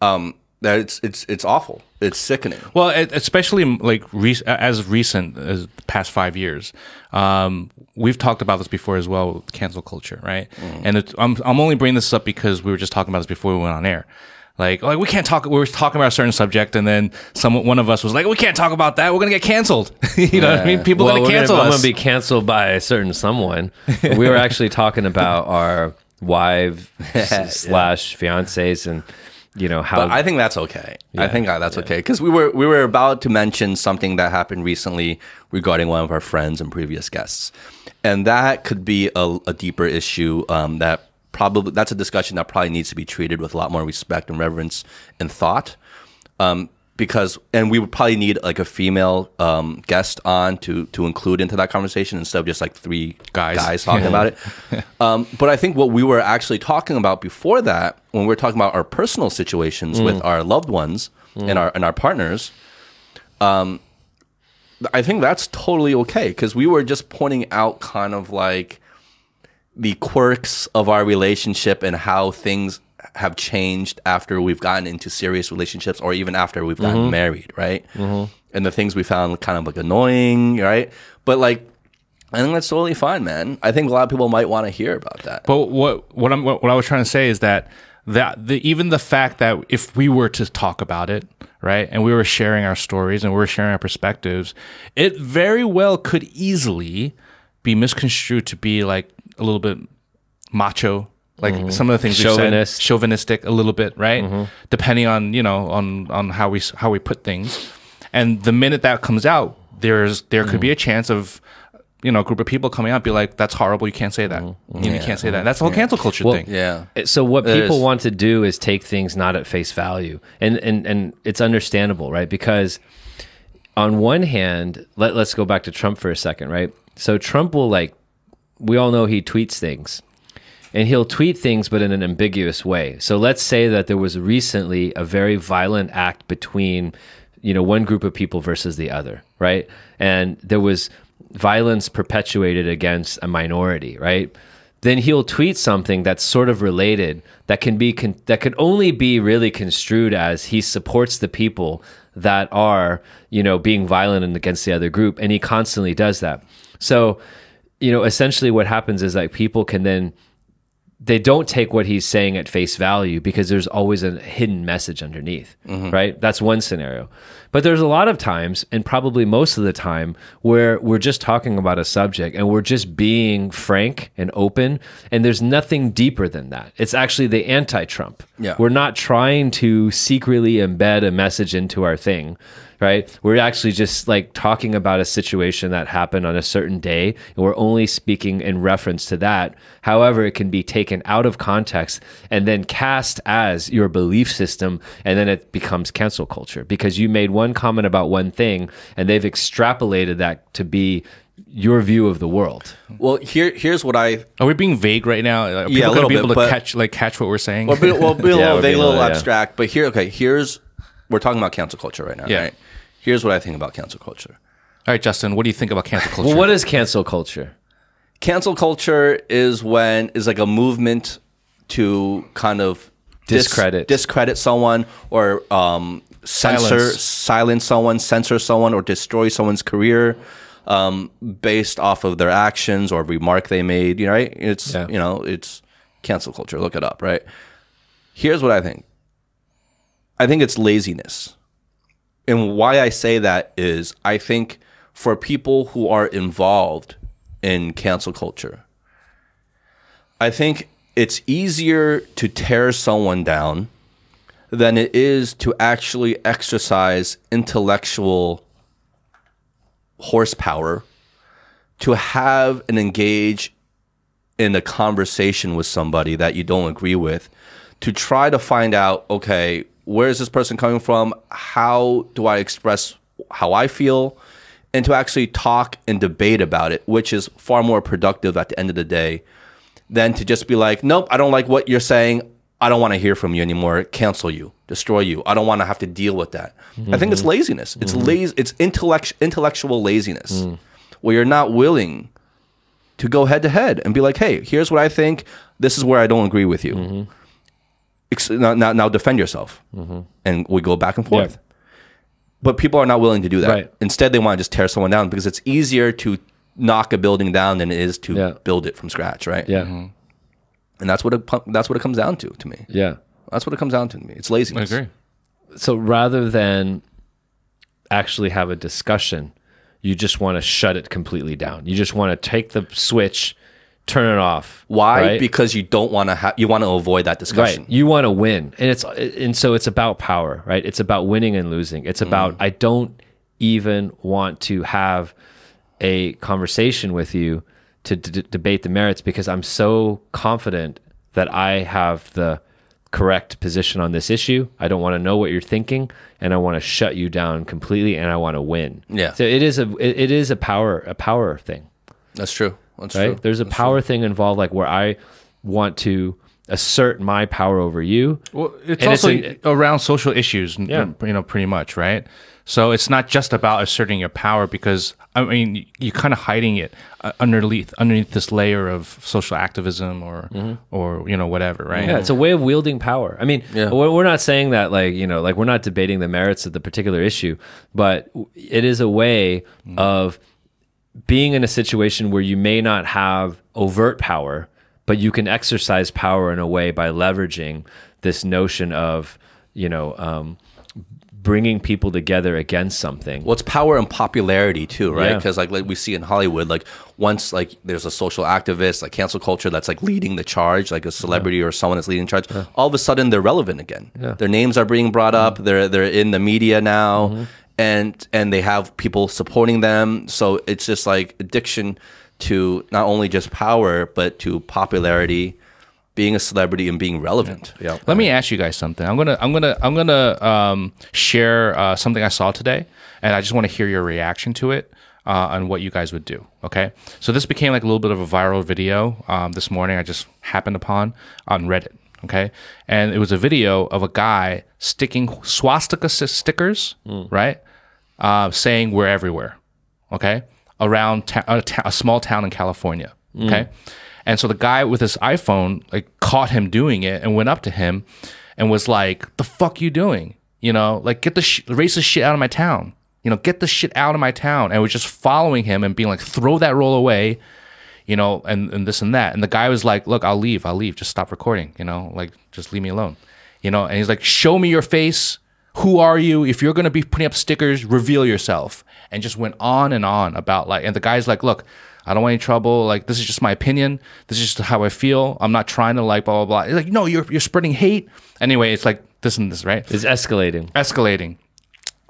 um, that it's it's it's awful. It's sickening. Well, it, especially like re- as recent as the past five years, um, we've talked about this before as well. Cancel culture, right? And it's, I'm I'm only bringing this up because we were just talking about this before we went on air. Like, like we can't talk. We were talking about a certain subject, and then someone, one of us was like, "We can't talk about that. We're gonna get canceled." you know what I mean? People Well, are we're gonna gonna, cancel I'm going to be canceled by a certain someone. we were actually talking about our wives slash fiancés and, you know, how. But I think that's okay. I think that's okay because we were we were about to mention something that happened recently regarding one of our friends and previous guests, and that could be a, a deeper issue. Um, that probably that's a discussion that probably needs to be treated with a lot more respect and reverence and thought. Um, because and we would probably need like a female um, guest on to to include into that conversation instead of just like three Guys. guys talking about it. Um, but I think what we were actually talking about before that, when we were talking about our personal situations with our loved ones and our and our partners, um, I think that's totally okay because we were just pointing out kind of like the quirks of our relationship and how things have changed after we've gotten into serious relationships or even after we've gotten Mm-hmm. married, right? And the things we found kind of like annoying, right? But like I think that's totally fine, man. I think a lot of people might want to hear about that. But what what I'm what I was trying to say is that that the even the fact that if we were to talk about it, right, and we were sharing our stories and we were sharing our perspectives, it very well could easily be misconstrued to be like a little bit macho. Like mm-hmm. some of the things we Chauvinist. said, chauvinistic a little bit, right? Mm-hmm. Depending on you know on on how we how we put things, and the minute that comes out, there's there could be mm-hmm. a chance of you know a group of people coming out be like, "That's horrible. You can't say that. You, know, you can't say that." That's the whole cancel culture thing. yeah. Eh, so what It people is. want to do is take things not at face value, and and and it's understandable, right? Because on one hand, let let's go back to Trump for a second, right? So Trump will like, we all know he tweets things, and he'll tweet things, but in an ambiguous way. So let's say that there was recently a very violent act between, you know, one group of people versus the other, right? And there was violence perpetuated against a minority, right? Then he'll tweet something that's sort of related that can be con- that could only be really construed as he supports the people that are, you know, being violent and against the other group, and he constantly does that. So, you know, essentially what happens is like people can then they don't take what he's saying at face value because there's always a hidden message underneath, mm-hmm. right? That's one scenario. But there's a lot of times, and probably most of the time, where we're just talking about a subject and we're just being frank and open, and there's nothing deeper than that. It's actually the anti Trump. Yeah. We're not trying to secretly embed a message into our thing right? We're actually just like talking about a situation that happened on a certain day, and we're only speaking in reference to that. However, it can be taken out of context and then cast as your belief system, and then it becomes cancel culture because you made one comment about one thing, and they've extrapolated that to be your view of the world. Well, here here's what I Are we being vague right now? Are people Yeah, a gonna little be bit, able to but- catch like catch what we're saying? well, be, well, be a little we're vague, a being a little little- yeah. abstract. But here, okay, here's we're talking about cancel culture right now. Yeah. Right? Here's what I think about cancel culture. All right, Justin, what do you think about cancel culture? Well, what is cancel culture? Cancel culture is when is like a movement to kind of dis- Discredit. discredit someone or um, censor Silence. silence someone, censor someone, or destroy someone's career um, based off of their actions or remark they made. You know, right? It's Yeah. you know it's cancel culture. Look it up. Right. Here's what I think. I think it's laziness. And why I say that is I think for people who are involved in cancel culture, I think it's easier to tear someone down than it is to actually exercise intellectual horsepower to have and engage in a conversation with somebody that you don't agree with to try to find out okay where is this person coming from? How do i express how i feel? And to actually talk and debate about it which is far more productive at the end of the day than to just be like nope i don't like what you're saying. I don't want to hear from you anymore. Cancel you. Destroy you. I don't want to have to deal with that. I think it's mm-hmm. laziness. It's mm-hmm. lazy it's intellect intellectual laziness mm. where you're not willing to go head to head and be like, hey, here's what I think. This is where I don't agree with you. Ex- Now, now, now defend yourself. Mm-hmm. And we go back and forth. But people are not willing to do that. Right. Instead, they want to just tear someone down because it's easier to knock a building down than it is to Yeah. build it from scratch, right? Yeah. Mm-hmm. And that's what it, that's what it comes down to to me. Yeah. That's what it comes down to to me. It's laziness. I agree. so rather than actually have a discussion, you just want to shut it completely down. You just want to take the switch, turn it off. Why? right? Because you don't want to have you want to avoid that discussion. Right. You want to win. And it's and so it's about power, right? It's about winning and losing. It's mm. about I don't even want to have a conversation with you to d- debate the merits because I'm so confident that I have the correct position on this issue. I don't want to know what you're thinking and I want to shut you down completely and I want to win. Yeah. So it is a it is a power a power thing That's true. That's right? true. There's a power thing involved, like where I want to assert my power over you. Well, it's And it's also a- around social issues, Yeah. you know, pretty much, right? So it's not just about asserting your power because I mean you're kind of hiding it uh, underneath underneath this layer of social activism or or you know whatever, right? Yeah, it's a way of wielding power. I mean, Yeah. we're, we're not saying that like you know, like we're not debating the merits of the particular issue, but it is a way of being in a situation where you may not have overt power, but you can exercise power in a way by leveraging this notion of, you know, um, bringing people together against something. Well, it's power and popularity too, right? Yeah. Because like, like we see in Hollywood, like once like there's a social activist, like cancel culture, that's like leading the charge, like a celebrity or someone that's leading the charge. All of a sudden, they're relevant again. Yeah. Their names are being brought up. They're they're in the media now, and and they have people supporting them. So it's just like addiction to not only just power but to popularity, being a celebrity and being relevant. Yeah. Let me ask you guys something. I'm gonna I'm gonna I'm gonna um, share uh, something I saw today, and I just want to hear your reaction to it uh, on what you guys would do. Okay, so this became like a little bit of a viral video um, this morning. I just happened upon on Reddit. Okay, and it was a video of a guy sticking swastika stickers, right, uh, saying "We're everywhere." Okay, around ta- a, ta- a small town in California. Okay. And so the guy with his iPhone like caught him doing it and went up to him and was like, "The fuck you doing? You know, like get the sh- racist shit out of my town. You know, get the shit out of my town." And was just following him and being like, "Throw that roll away." You know, and, and this and that. And the guy was like, "Look, I'll leave. I'll leave. Just stop recording. You know, like just leave me alone." You know, and he's like, "Show me your face. Who are you? If you're gonna be putting up stickers, reveal yourself." And just went on and on about like, and the guy's like, "Look." I don't want any trouble. Like this is just my opinion. This is just how I feel. I'm not trying to like blah blah blah. It's like no, you're you're spreading hate. Anyway, it's like this and this, right? It's escalating. Escalating.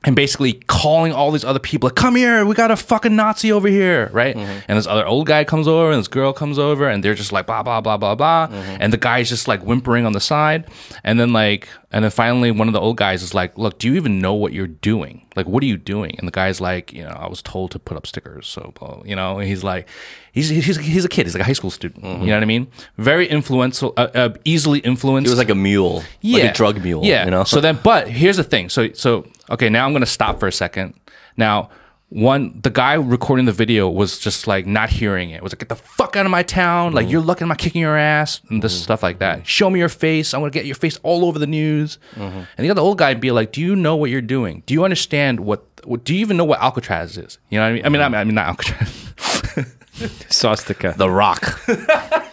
And basically calling all these other people, like, come here, we got a fucking Nazi over here, right? And this other old guy comes over and this girl comes over and they're just like blah blah blah blah blah. And the guy's just like whimpering on the side. And then like and then finally one of the old guys is like, Look, do you even know what you're doing? Like what are you doing? And the guy's like, you know, I was told to put up stickers, so blah, you know, and he's like he's he's he's a kid, he's like a high school student. You know what I mean? Very influential uh, uh, easily influenced. It was like a mule, like a drug mule. Yeah. You know. So then, but here's the thing. So so okay, now I'm gonna stop for a second. Now, one the guy recording the video was just like not hearing it. Was like, get the fuck out of my town. Like mm. you're lucky I'm kicking your ass and this mm-hmm. stuff like that. Mm-hmm. Show me your face. I'm gonna get your face all over the news. Mm-hmm. And the other old guy would be like, Do you know what you're doing? Do you understand what? what do you even know what Alcatraz is? You know what I mean? I mean, I mean, I mean not Alcatraz. Swastika. the Rock,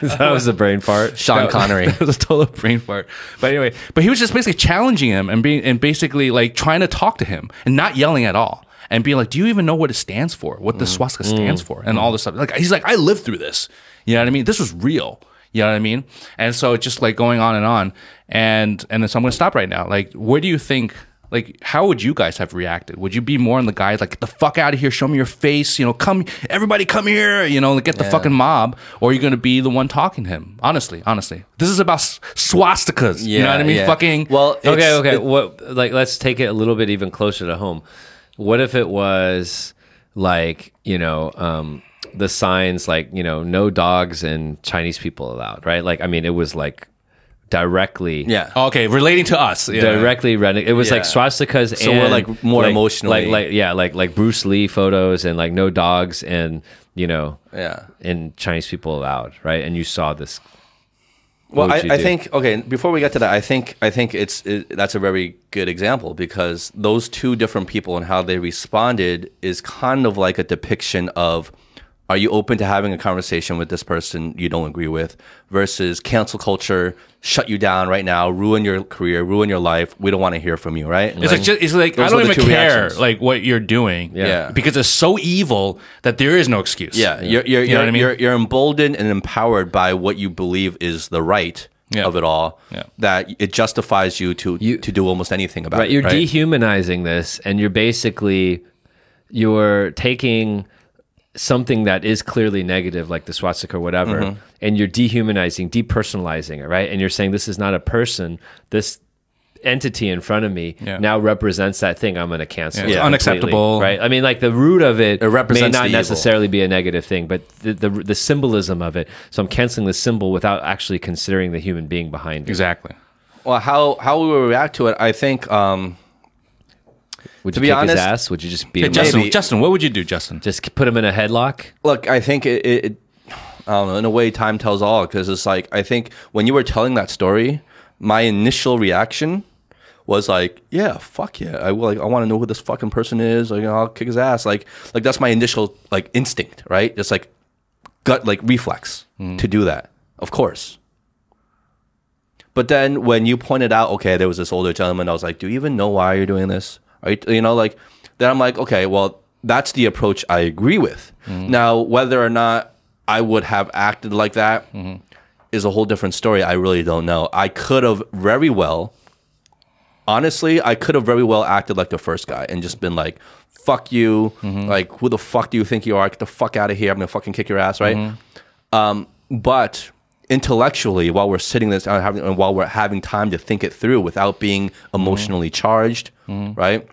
that was a brain fart. Sean Connery. it was a total brain fart. But anyway, but he was just basically challenging him and being and basically like trying to talk to him and not yelling at all. And being like, do you even know what it stands for? What the mm-hmm. swastika stands for? And all this stuff. Like he's like, I lived through this. You know what I mean? This was real. You know what I mean? And so it's just like going on and on. And and then so I'm gonna stop right now. Like, where do you think like how would you guys have reacted? Would you be more on the guys like get the fuck out of here, show me your face, you know, come everybody come here, you know, get the fucking mob, or you're you gonna be the one talking to him? Honestly, honestly. This is about s- swastikas. you know what I mean? yeah. Fucking Well, okay, it's- okay. it- what like let's take it a little bit even closer to home. What if it was like, you know, um the signs like, you know, no dogs and Chinese people allowed, right? Like I mean it was like directly yeah. Oh, okay, relating to us. Yeah. directly read it was like swastikas So and we're, like, more emotionally- like like yeah like like bruce lee photos and like no dogs and you know Yeah. and chinese people allowed right and you saw this Well, I, would you I do? think okay. Before we get to that, I think I think it's it, that's a very good example because those two different people and how they responded is kind of like a depiction of are you open to having a conversation with this person you don't agree with versus cancel culture shut you down right now ruin your career ruin your life we don't want to hear from you right It's like just, it's like I don't even care reactions. like what you're doing. Yeah. Because it's so evil that there is no excuse. yeah, you're you're, You know you're, what I mean? you're you're emboldened and empowered by what you believe is the right Yeah. of it all Yeah. that it justifies you to You- to do almost anything about right it you're right? dehumanizing this and you're basically you're taking something that is clearly negative like the swastika or whatever Mm-hmm. and you're dehumanizing depersonalizing it right and you're saying this is not a person this entity in front of me Yeah. now represents that thing i'm going to cancel Yeah, it's unacceptable. right i mean like the root of it, It represents may not the evil. necessarily be a negative thing but the, the the symbolism of it so i'm canceling the symbol without actually considering the human being behind it Exactly. Well, how how we will react to it, I think. Um, would To you be kick honest- his ass would you just be Hey, like- Justin, Maybe. Justin, what would you do, Justin? just put him in a headlock look, I think it, it, it. I don't know. In a way, time tells all because it's like I think when you were telling that story, my initial reaction was like, yeah, fuck yeah, I will. Like, I want to know who this fucking person is. Like, I'll kick his ass. Like, like that's my initial like instinct, right? It's like gut, like reflex hmm. to do that. Of course. But then when you pointed out, okay, there was this older gentleman, I was like, do you even know why you're doing this? Right? You know, like, then I'm like, okay, well, that's the approach I agree with. Mm-hmm. Now, whether or not I would have acted like that mm-hmm. is a whole different story. I really don't know. I could have very well, honestly, I could have very well acted like the first guy and just been like, fuck you. Mm-hmm. Like, who the fuck do you think you are? Get the fuck out of here. I'm going to fucking kick your ass, right? Um, but intellectually, while we're sitting this and having, and while we're having time to think it through without being emotionally charged, mm-hmm. right?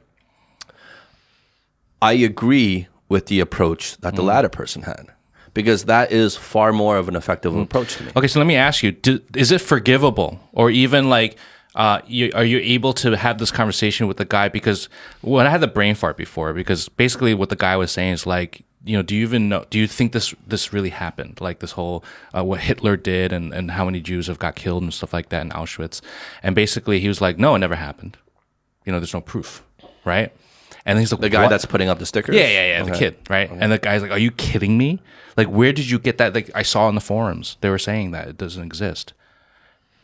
I agree with the approach that the mm-hmm. latter person had because that is far more of an effective mm-hmm. approach to me. Okay, so let me ask you: do, Is it forgivable, or even like, uh, you, are you able to have this conversation with the guy? Because when I had the brain fart before, because basically what the guy was saying is like, you know, do you even know? Do you think this this really happened? Like this whole uh, what Hitler did, and and how many Jews have got killed and stuff like that in Auschwitz, and basically he was like, no, it never happened. You know, there's no proof, right? And he's like, The guy "What?" that's putting up the stickers. Yeah, yeah, yeah. The kid, right? And the guy's like, "Are you kidding me? Like, where did you get that? Like, I saw in the forums they were saying that it doesn't exist."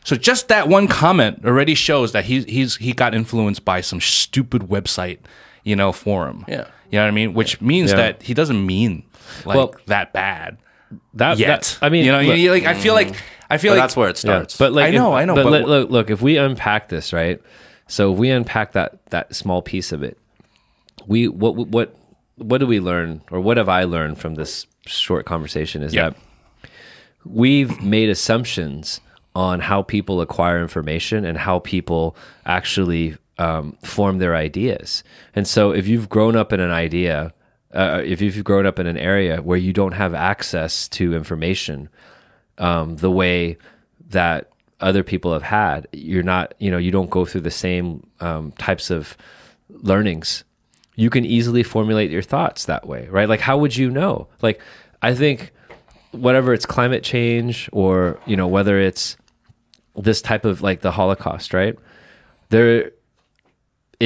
So just that one comment already shows that he's he's he got influenced by some stupid website, you know, for him. Yeah. you know what I mean. Which means Yeah. that he doesn't mean like Well, that bad That, yet. that- I mean, you know, look- you, like I feel like I feel But like that's where it Yeah, starts. but like I know, if- I know, But, but let- wh- look, look. If we unpack this, right? So if we unpack that that small piece of it, we what what what do we learn, or what have I learned from this short conversation? Is Yeah. that we've made assumptions on how people acquire information and how people actually um, form their ideas. And so, if you've grown up in an idea, uh, if you've grown up in an area where you don't have access to information, um, the way that other people have had, you're not, you know, you don't go through the same um, types of learnings. You can easily formulate your thoughts that way, right? Like, how would you know? Like, I think whatever it's climate change or you know whether it's this type of like the holocaust right there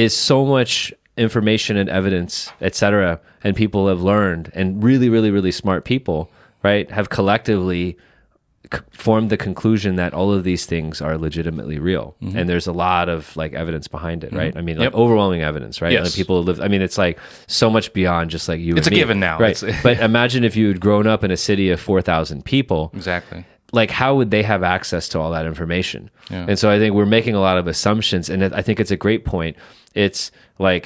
is so much information and evidence etc and people have learned and really really really smart people right have collectively c- formed the conclusion that all of these things are legitimately real and there's a lot of like evidence behind it right i mean like Mm-hmm. Yep. overwhelming evidence right Yes. like people live i mean it's like so much beyond just like you It's a me. given now. right but imagine if you had grown up in a city of 4000 people exactly. like how would they have access to all that information and so i think we're making a lot of assumptions and i think it's a great point it's like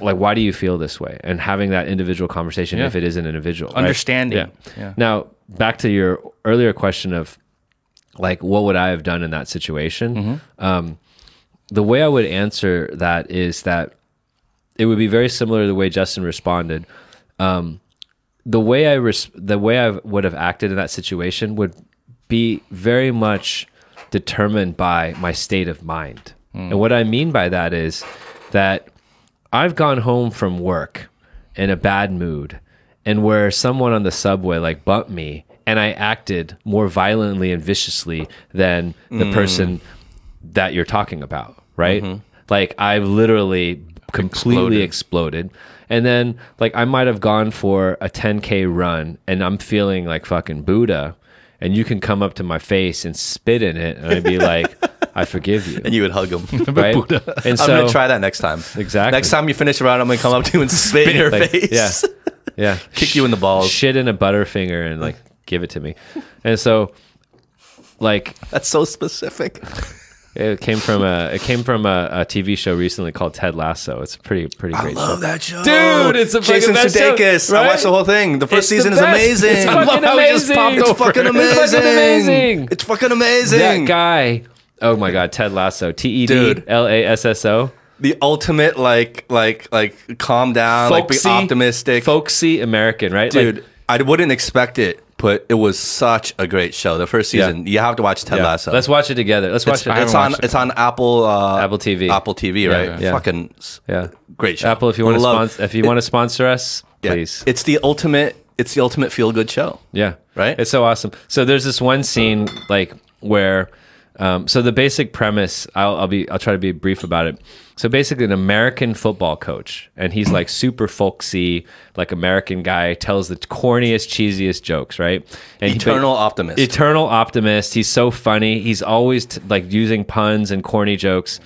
like why do you feel this way and having that individual conversation Yeah. if it is an individual right? Understanding. yeah. Yeah. now back to your earlier question of like what would i have done in that situation Mm-hmm. um, the way i would answer that is that it would be very similar to the way justin responded um, the way I res- the way I would have acted in that situation would be very much determined by my state of mind. And what I mean by that is that I've gone home from work in a bad mood and where someone on the subway like bumped me and I acted more violently and viciously than the mm. person that you're talking about, right? Mm-hmm. Like I've literally completely exploded. And then like I might have gone for a 10k run and I'm feeling like fucking Buddha and you can come up to my face and spit in it and I'd be like I forgive you. and you would hug him. right? And I'm gonna try that next time. Exactly. Next time you finish a round, I'm gonna come up to you and spit in your like, face. yeah. Yeah. Kick you in the balls. Shit in a butterfinger and like give it to me. And so like That's so specific. it came from a it came from a, a TV show recently called Ted Lasso. It's a pretty pretty great I love show. that show, Dude, it's a Jason fucking best show, Sudeikis. I watched the whole thing. The first It's the season is amazing. It's fucking love how he just amazing. It's over. fucking It's fucking amazing. It's fucking amazing. That guy. Oh my god, Ted Lasso. T E D. L A S S O. the ultimate like like like calm down, like be optimistic. folksy American, right? Dude, Like, I wouldn't expect it, but it was such a great show. The first Yeah. season, you have to watch Ted yeah. Lasso. Let's watch it together. Let's watch it's, it. it's on it. it's on Apple uh, Apple TV. Apple TV, Yeah, right? yeah. Fucking yeah. great show. Apple, if you want to sponsor, if you want to sponsor us, yeah. please. It's the ultimate. It's the ultimate feel good show. Yeah. Right? It's so awesome. So there's this one scene like where Um, so the basic premise, I'll, I'll be, I'll try to be brief about it. So basically, an American football coach, and he's like super folksy, like American guy, tells the corniest, cheesiest jokes, right? And he- Eternal optimist. eternal optimist. He's so funny. He's always t- like using puns and corny jokes.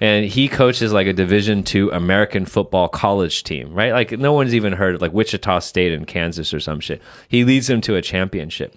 And he coaches like a Division two American football college team, right? Like no one's even heard of like Wichita State in Kansas or some shit. He leads them to a championship.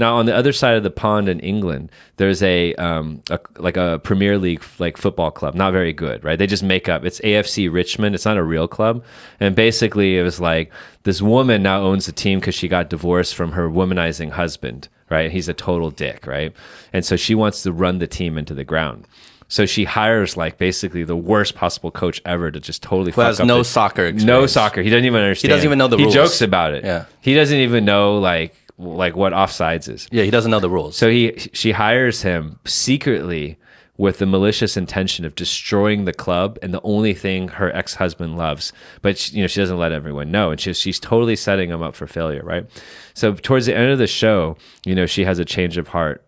Now on the other side of the pond in England, there's a, um, a like a Premier League like football club, not very good, right? They just make up. It's AFC Richmond. It's not a real club, and basically it was like this woman now owns the team because she got divorced from her womanizing husband, right? He's a total dick, right? And so she wants to run the team into the ground. So she hires like basically the worst possible coach ever to just totally fuck has up no the- soccer no soccer. He doesn't even understand. He doesn't even know the rules. He rules. jokes about it. Yeah. he doesn't even know like like what offsides is. yeah, he doesn't know the rules. So he she hires him secretly with the malicious intention of destroying the club and the only thing her ex-husband loves but she, you know she doesn't let everyone know and she, she's totally setting him up for failure right so towards the end of the show you know she has a change of heart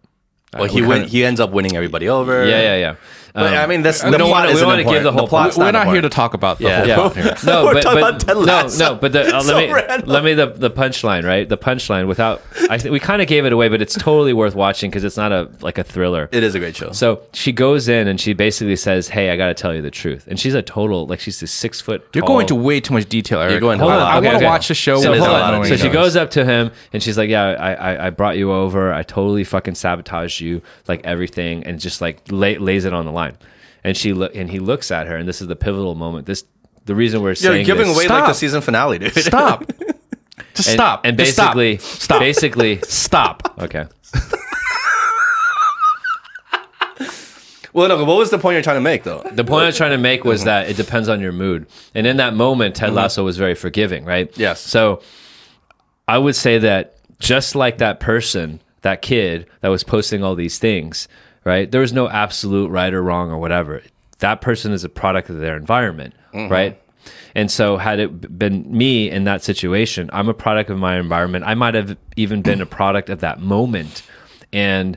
well, uh, he win, he ends up winning everybody over. yeah yeah yeah But, Um, I mean, this we the don't plot wanna- we isn't wanna give important. the whole plot's We're not here to talk about the Yeah. whole Yeah. plot here. no, We're but, talking but about Ted no, Lasso. no, but the, uh, So let me random. let me the the punchline, right? The punchline without I think we kind of gave it away, but it's totally worth watching because it's not a like a thriller. It is a great show. So she goes in and she basically says, "Hey, I got to tell you the truth." And she's a total like she's a six foot. You're going to way too much detail, Eric. You're going Hold on. I Okay, want to okay. watch the show So So, hold on. of so she goes up to him and she's like, "Yeah, I, I, I brought you over. I totally fucking sabotaged you, like everything, and just like lay, lays it on the line." And she look and he looks at her, and this is the pivotal moment. This the reason we're seeing, You're saying giving this- away like the season finale, dude. Stop. Just and, stop. And Just stop. basically, Stop. basically, Stop. okay. well, no. What was the point you're trying to make, though? The point I was trying to make was that it depends on your mood. And in that moment, Ted mm-hmm. Lasso was very forgiving, right? Yes. So I would say that just like that person, that kid that was posting all these things, right? There was no absolute right or wrong or whatever. That person is a product of their environment, right? And so, had it been me in that situation, I'm a product of my environment. I might have even been a product of that moment. And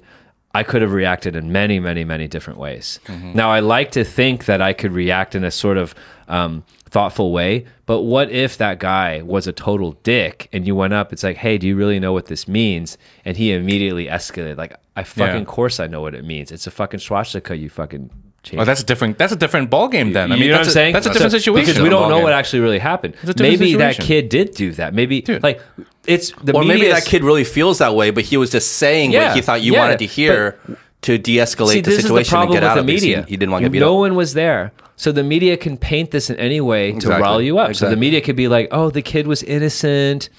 I could have reacted in many, many, many different ways. Now, I like to think that I could react in a sort of um, thoughtful way, but what if that guy was a total dick and you went up? It's like, hey, do you really know what this means? And he immediately escalated. Like, I fucking Yeah. course I know what it means. It's a fucking swastika, you fucking. Change. Oh, that's a different. That's a different ball game. Then I You mean, know what that's I'm a- saying? That's a different So- situation. because we don't know Ballgame. what actually really happened. a different Maybe that kid did do that. Maybe Dude. like it's the Or maybe that kid really feels that way, but he was just saying Yeah, what he thought you yeah, wanted to hear to de-escalate See, the situation and get out of the it. 'cause He, media. he didn't want to get beat no up. one was there, so the media can paint this in any way to Exactly, rile you up. So the media could be like, "Oh, the kid was innocent."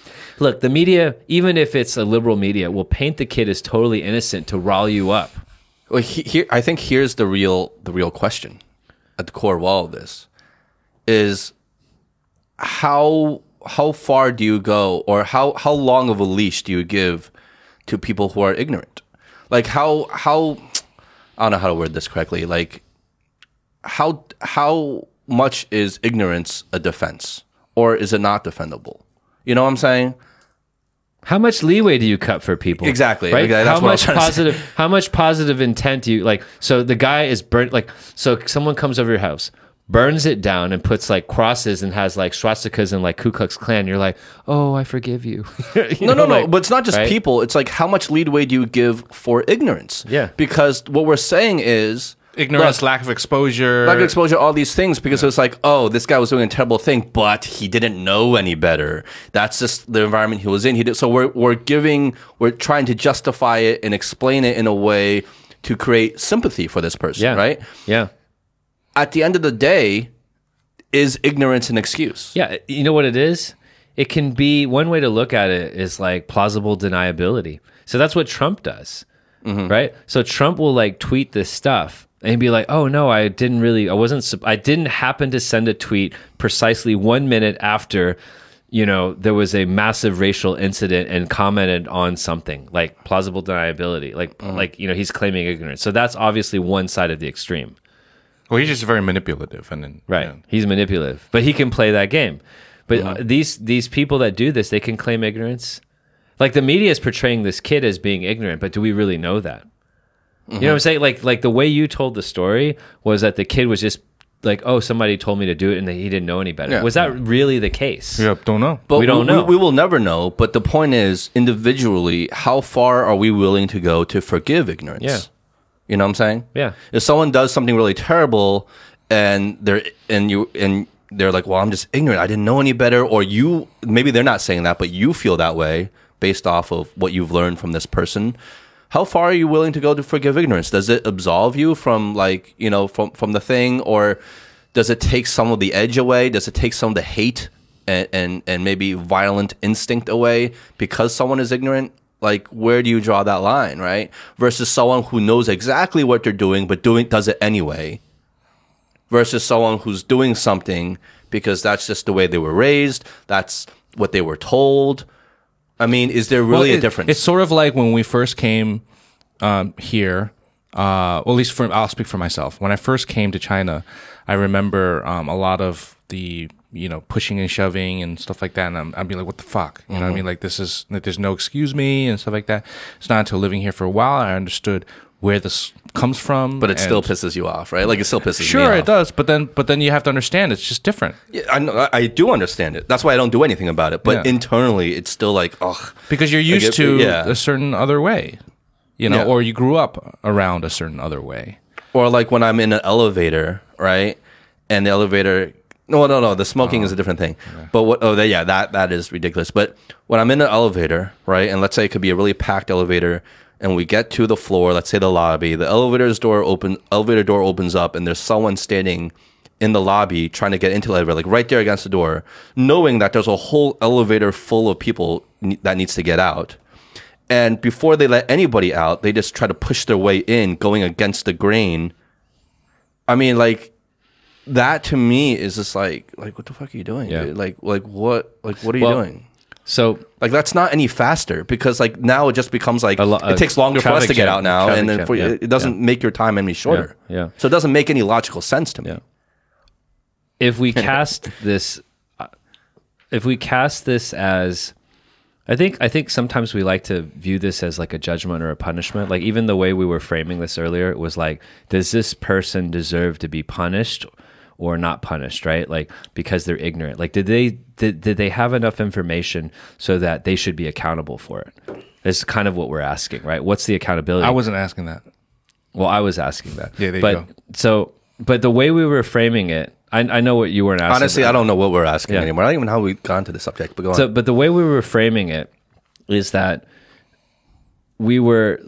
Look, the media, even if it's a liberal media, will paint the kid as totally innocent to rile you up. Well, he, here I think here's the real the real question at the core of all of this is how how far do you go or how how long of a leash do you give to people who are ignorant? Like how how I don't know how to word this correctly. Like how how much is ignorance a defense or is it not defendable? You know what I'm saying? How much leeway do you cut for people? Exactly. Right. How what I was much to say. positive? How much positive intent do you like? So the guy is burnt. Like so, someone comes over your house, burns it down, and puts like crosses and has like swastikas and like Ku Klux Klan. You're like, oh, I forgive you. You No, know, no, no. but it's not just right? people. It's like how much leadway do you give for ignorance? Yeah. Because what we're saying is ignorance, look, lack of exposure. lack of exposure, all these things. Because it's like, oh, this guy was doing a terrible thing, but he didn't know any better. That's just the environment he was in. He did. So we're we're giving, we're trying to justify it and explain it in a way to create sympathy for this person. Yeah. Right. Yeah. At the end of the day, is ignorance an excuse? Yeah, you know what it is? It can be one way to look at it is like plausible deniability. So that's what Trump does, mm-hmm. right? So Trump will like tweet this stuff and be like, "Oh no, I didn't really, I wasn't, I didn't happen to send a tweet precisely one minute after." You know, there was a massive racial incident and commented on something like plausible deniability, like mm-hmm. like you know he's claiming ignorance. So that's obviously one side of the extreme. Well, he's just very manipulative, and then Right. yeah. He's manipulative, but he can play that game. But uh, these these people that do this, they can claim ignorance. Like the media is portraying this kid as being ignorant, but do we really know that? You know what I'm saying? Like like the way you told the story was that the kid was just like, oh, somebody told me to do it, and that he didn't know any better. Yeah. Was that really the case? Yep, don't know. But We don't know. We, will never know. But the point is, individually, how far are we willing to go to forgive ignorance? Yeah. You know what I'm saying? Yeah. If someone does something really terrible, and they're and you and they're like, "Well, I'm just ignorant. I didn't know any better," or you maybe they're not saying that, but you feel that way based off of what you've learned from this person. How far are you willing to go to forgive ignorance? Does it absolve you from like you know from from the thing, or does it take some of the edge away? Does it take some of the hate and and, and maybe violent instinct away because someone is ignorant? Like where do you draw that line, right? Versus someone who knows exactly what they're doing but doing does it anyway versus someone who's doing something because that's just the way they were raised, that's what they were told. I mean, is there really Well, a difference? It's sort of like when we first came um, here. Uh, well, at least for I'll speak for myself. When I first came to China, I remember um, a lot of the you know pushing and shoving and stuff like that, and I'm, I'd be like, "What the fuck?" You know, what I Mm-hmm. mean, like this is like, there's no excuse me and stuff like that. It's not until living here for a while I understood where this comes from. but it still pisses you off, right? Like it still pisses me off. Sure, it does, but then but then you have to understand it's just different Yeah, I, know, I do understand it. That's why I don't do anything about it. But Yeah. internally, it's still like, ugh. because you're used to yeah. a certain other way, you know, Yeah. or you grew up around a certain other way. Or like when I'm in an elevator, right? And the elevator. No, no, no. The smoking is a oh. different thing. But what? Oh, yeah, that that is ridiculous. But when I'm in an elevator, right? And let's say it could be a really packed elevator, and we get to the floor. Let's say the lobby. The elevator's door open. Elevator door opens up, and there's someone standing in the lobby trying to get into the elevator, like right there against the door, knowing that there's a whole elevator full of people that needs to get out. And before they let anybody out, they just try to push their way in, going against the grain. I mean, like that to me is just like, like what the fuck are you doing? Yeah. dude? Like, like what, like what are you doing? So Like that's not any faster because like now it just becomes like lo- it takes longer for us to get out now, and then for, yeah, it doesn't make your time any shorter. yeah. So it doesn't make any logical sense to me. Yeah. if we cast this if we cast this as I think I think sometimes we like to view this as like a judgment or a punishment. Like even the way we were framing this earlier, it was like, does this person deserve to be punished or not punished, right? Like because they're ignorant. Like did they did, did they have enough information so that they should be accountable for it? It's kind of what we're asking, right? What's the accountability? I wasn't asking that. Well, I was asking that. Yeah, there you but, go. So, but the way we were framing it, I, I know what you weren't asking. Honestly, I don't know what we're asking Yeah. anymore. I don't even know how we got into the subject. But go on. So, but the way we were framing it is that we were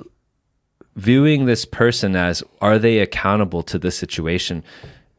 viewing this person as are they accountable to this situation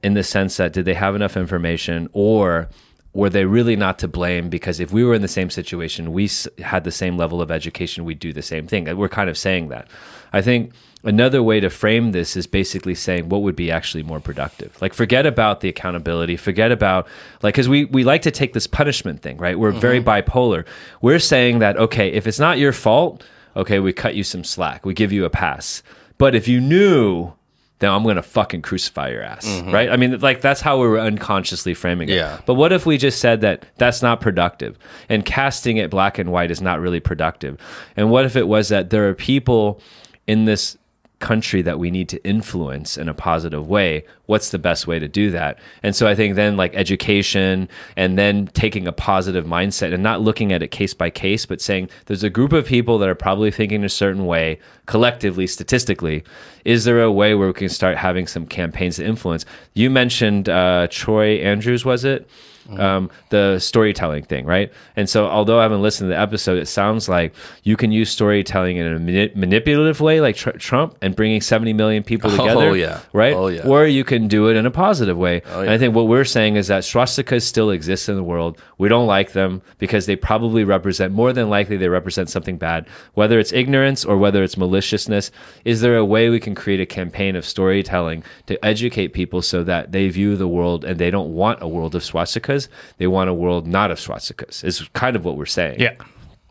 in the sense that did they have enough information or were they really not to blame? Because if we were in the same situation we had the same level of education we'd do the same thing. We're kind of saying that. I think another way to frame this is basically saying what would be actually more productive. Like forget about the accountability. Forget about like because we, we like to take this punishment thing right? We're very mm-hmm. bipolar. We're saying that okay if it's not your fault okay we cut you some slack. We give you a pass. But if you knew then I'm gonna fucking crucify your ass, mm-hmm. right? I mean, like that's how we were unconsciously framing it. Yeah. But what if we just said that that's not productive, and casting it black and white is not really productive? And what if it was that there are people in this country that we need to influence in a positive way what's the best way to do that? And so i think then like education and then taking a positive mindset and not looking at it case by case but saying there's a group of people that are probably thinking a certain way collectively statistically. Is there a way where we can start having some campaigns to influence? You mentioned uh, troy andrews was it um, the storytelling thing, right? And so, although I haven't listened to the episode, it sounds like you can use storytelling in a mani- manipulative way, like tr- Trump, and bringing 70 million people Oh, together. yeah. Right? Oh, yeah. Or you can do it in a positive way. Oh, And I think what we're saying is that swastikas still exist in the world. We don't like them because they probably represent, more than likely, they represent something bad, whether it's ignorance or whether it's maliciousness. Is there a way we can create a campaign of storytelling to educate people so that they view the world and they don't want a world of swastikas? They want a world not of swastikas, is kind of what we're saying. Yeah.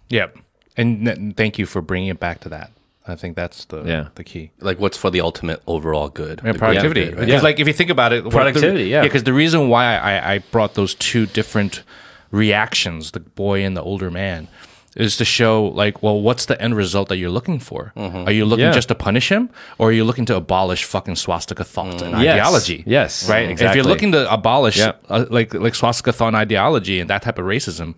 Yep. And n- thank you for bringing it back to that. I think that's the Yeah. the key. like what's for the ultimate overall good? Yeah, productivity. good, right? Because, Yeah. like, if you think about it, what the- Productivity, yeah. Because the reason why I, I brought those two different reactions, the boy and the older man, is to show like, well, what's the end result that you're looking for? Are you looking Yeah. just to punish him, or are you looking to abolish fucking swastika thought and Yes. ideology? Yes. right. If Exactly. you're looking to abolish Yeah. uh, like like swastika thought and ideology and that type of racism,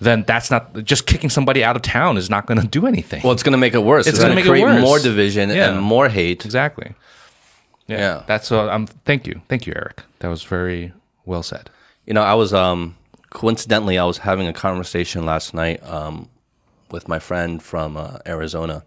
then that's not just kicking somebody out of town is not going to do anything. Well, it's going to make it worse. It's It's, going it create worse. more division Yeah. and more hate. exactly. Yeah, Yeah. that's what I'm. Thank you, thank you, Eric. That was very well said. You know, I was um coincidentally I was having a conversation last night um with my friend from uh, Arizona,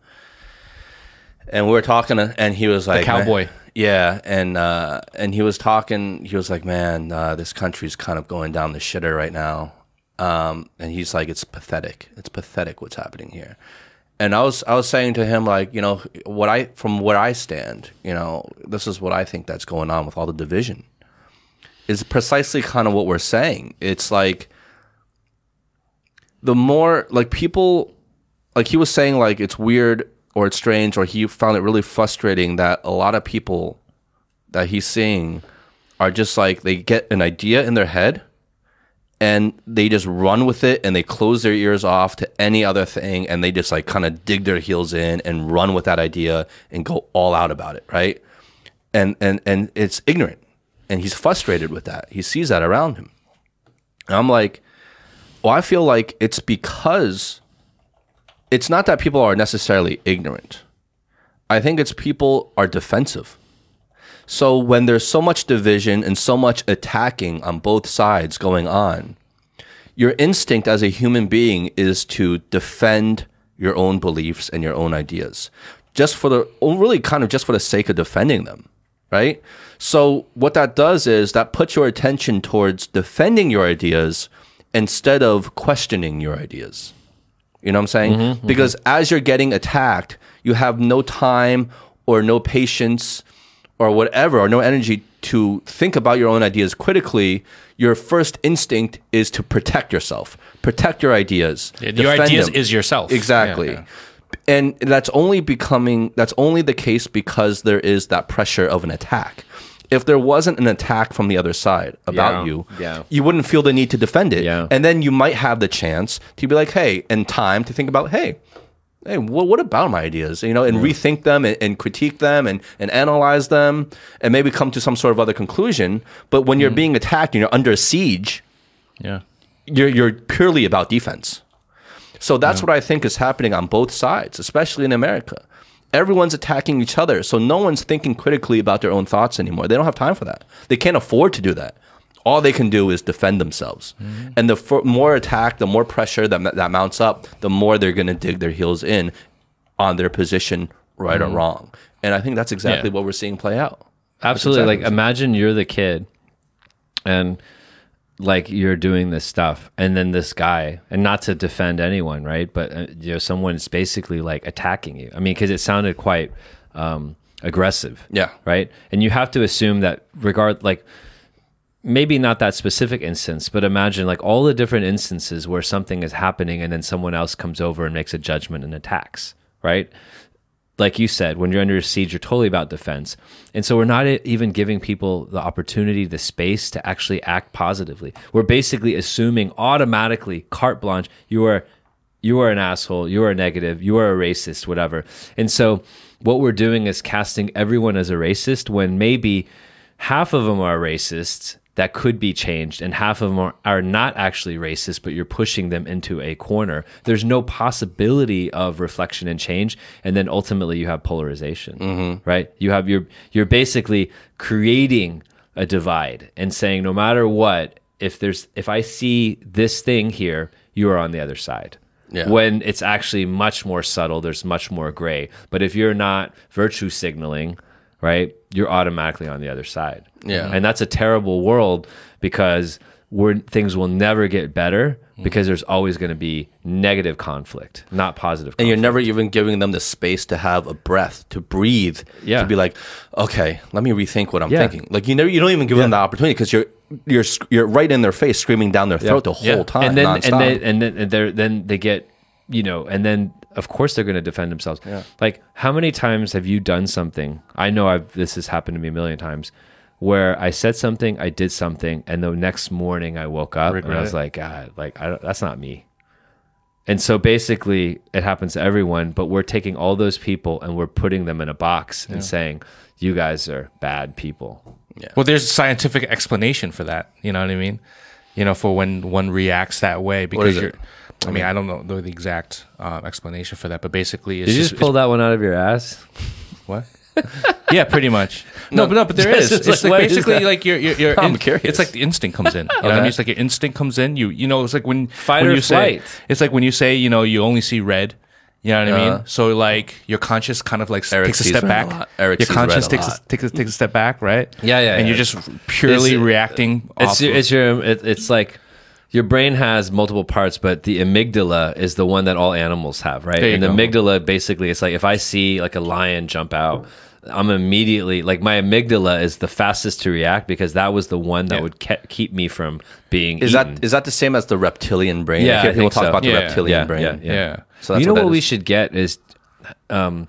and we were talking, uh, and he was like, cowboy. "Man," yeah, and uh, and he was talking. He was like, "Man, uh, this country's kind of going down the shitter right now," um, and he's like, "It's pathetic. It's pathetic what's happening here." And I was I was saying to him like, you know, what I from where I stand, you know, this is what I think that's going on with all the division is precisely kind of what we're saying. It's like the more like people like he was saying like it's weird or it's strange or he found it really frustrating that a lot of people that he's seeing are just like they get an idea in their head and they just run with it and they close their ears off to any other thing and they just like kind of dig their heels in and run with that idea and go all out about it, right? And and and it's ignorant. And he's frustrated with that. He sees that around him. And I'm like, well, I feel like it's because it's not that people are necessarily ignorant. I think it's people are defensive. So when there's so much division and so much attacking on both sides going on, your instinct as a human being is to defend your own beliefs and your own ideas just for the oh, really kind of just for the sake of defending them right so what that does is that puts your attention towards defending your ideas instead of questioning your ideas you know what i'm saying? Mm-hmm, mm-hmm. Because as you're getting attacked you have no time or no patience or whatever or no energy to think about your own ideas critically. Your first instinct is to protect yourself. Protect your ideas. Yeah, your ideas them. is yourself. exactly. Yeah, yeah. and that's only becoming that's only the case because there is that pressure of an attack if there wasn't an attack from the other side about Yeah, you yeah. you wouldn't feel the need to defend it Yeah. and then you might have the chance to be like hey and time to think about hey hey, what, what about my ideas? You know, and rethink them and, and critique them and, and analyze them and maybe come to some sort of other conclusion. But when Mm-hmm. you're being attacked and you're under siege, Yeah. you're, you're purely about defense. So that's what I think is happening on both sides, especially in America. Everyone's attacking each other. So no one's thinking critically about their own thoughts anymore. They don't have time for that. They can't afford to do that. All they can do is defend themselves. Mm-hmm. And the f- more attack, the more pressure that, that mounts up, the more they're going to dig their heels in on their position, right or mm-hmm. wrong. And I think that's exactly Yeah. what we're seeing play out. Absolutely. exactly Like imagine you're the kid and like you're doing this stuff and then this guy and not to defend anyone, right? But uh, you know someone's basically like attacking you. I mean cuz it sounded quite um aggressive. Yeah. Right? And you have to assume that regard like maybe not that specific instance, but imagine like all the different instances where something is happening and then someone else comes over and makes a judgment and attacks, right? Like you said, when you're under siege, you're totally about defense. And so we're not even giving people the opportunity, the space to actually act positively. We're basically assuming automatically, carte blanche, you are you are an asshole, you are a negative, you are a racist, whatever. And so what we're doing is casting everyone as a racist when maybe half of them are racists that could be changed and half of them are, are not actually racist but you're pushing them into a corner. There's no possibility of reflection and change and then ultimately you have polarization mm-hmm. right? You have you're you're basically creating a divide and saying no matter what if there's if i see this thing here you are on the other side. Yeah. when it's actually much more subtle there's much more gray. But if you're not virtue signaling right you're automatically on the other side Yeah. and that's a terrible world because we're, things will never get better because there's always going to be negative conflict not positive. Conflict. and you're never even giving them the space to have a breath to breathe Yeah. to be like okay let me rethink what i'm Yeah. thinking like you never you don't even give them the opportunity because you're you're you're right in their face screaming down their throat the whole Yeah. time and then nonstop. and then and then and they're then they get you know and then of course they're going to defend themselves like how many times have you done something i know i've this has happened to me a million times where i said something i did something and the next morning i woke up and i was it. like god like I don't, that's not me And so basically, it happens to everyone, but we're taking all those people and we're putting them in a box and saying, you guys are bad people. Well, there's a scientific explanation for that. You know what I mean? You know, for when one reacts that way because you're. I mean, I don't know the exact uh, explanation for that, but basically, it's Did you just, just pull that one out of your ass? what? yeah, pretty much. No, but no, but there is. Just It's like, like what is basically that? like your your, your I'm curious. It's like the instinct comes in. You know what I Okay. mean? It's like your instinct comes in. You you know, it's like when Fight when or you say flight. it's like when you say you know you only see red. You know what I Yeah. mean? So like your conscious kind of like Eric takes a sees step red a back. lot. Eric your sees red conscious a takes a, lot. takes a, takes a step back, right? Yeah, yeah, And yeah. you're just purely It's- reacting. It's off your, of- it's your it, it's like your brain has multiple parts, but the amygdala is the one that all animals have, right? There you and the go. amygdala basically it's like if I see like a lion jump out, I'm immediately like my amygdala is the fastest to react because that was the one that Yeah. would ke- keep me from being Is eaten. that is that the same as the reptilian brain? Yeah, I hear I people think talk so. about the Yeah, reptilian yeah, brain. yeah, yeah. yeah. So that's you know what, what, we should get is um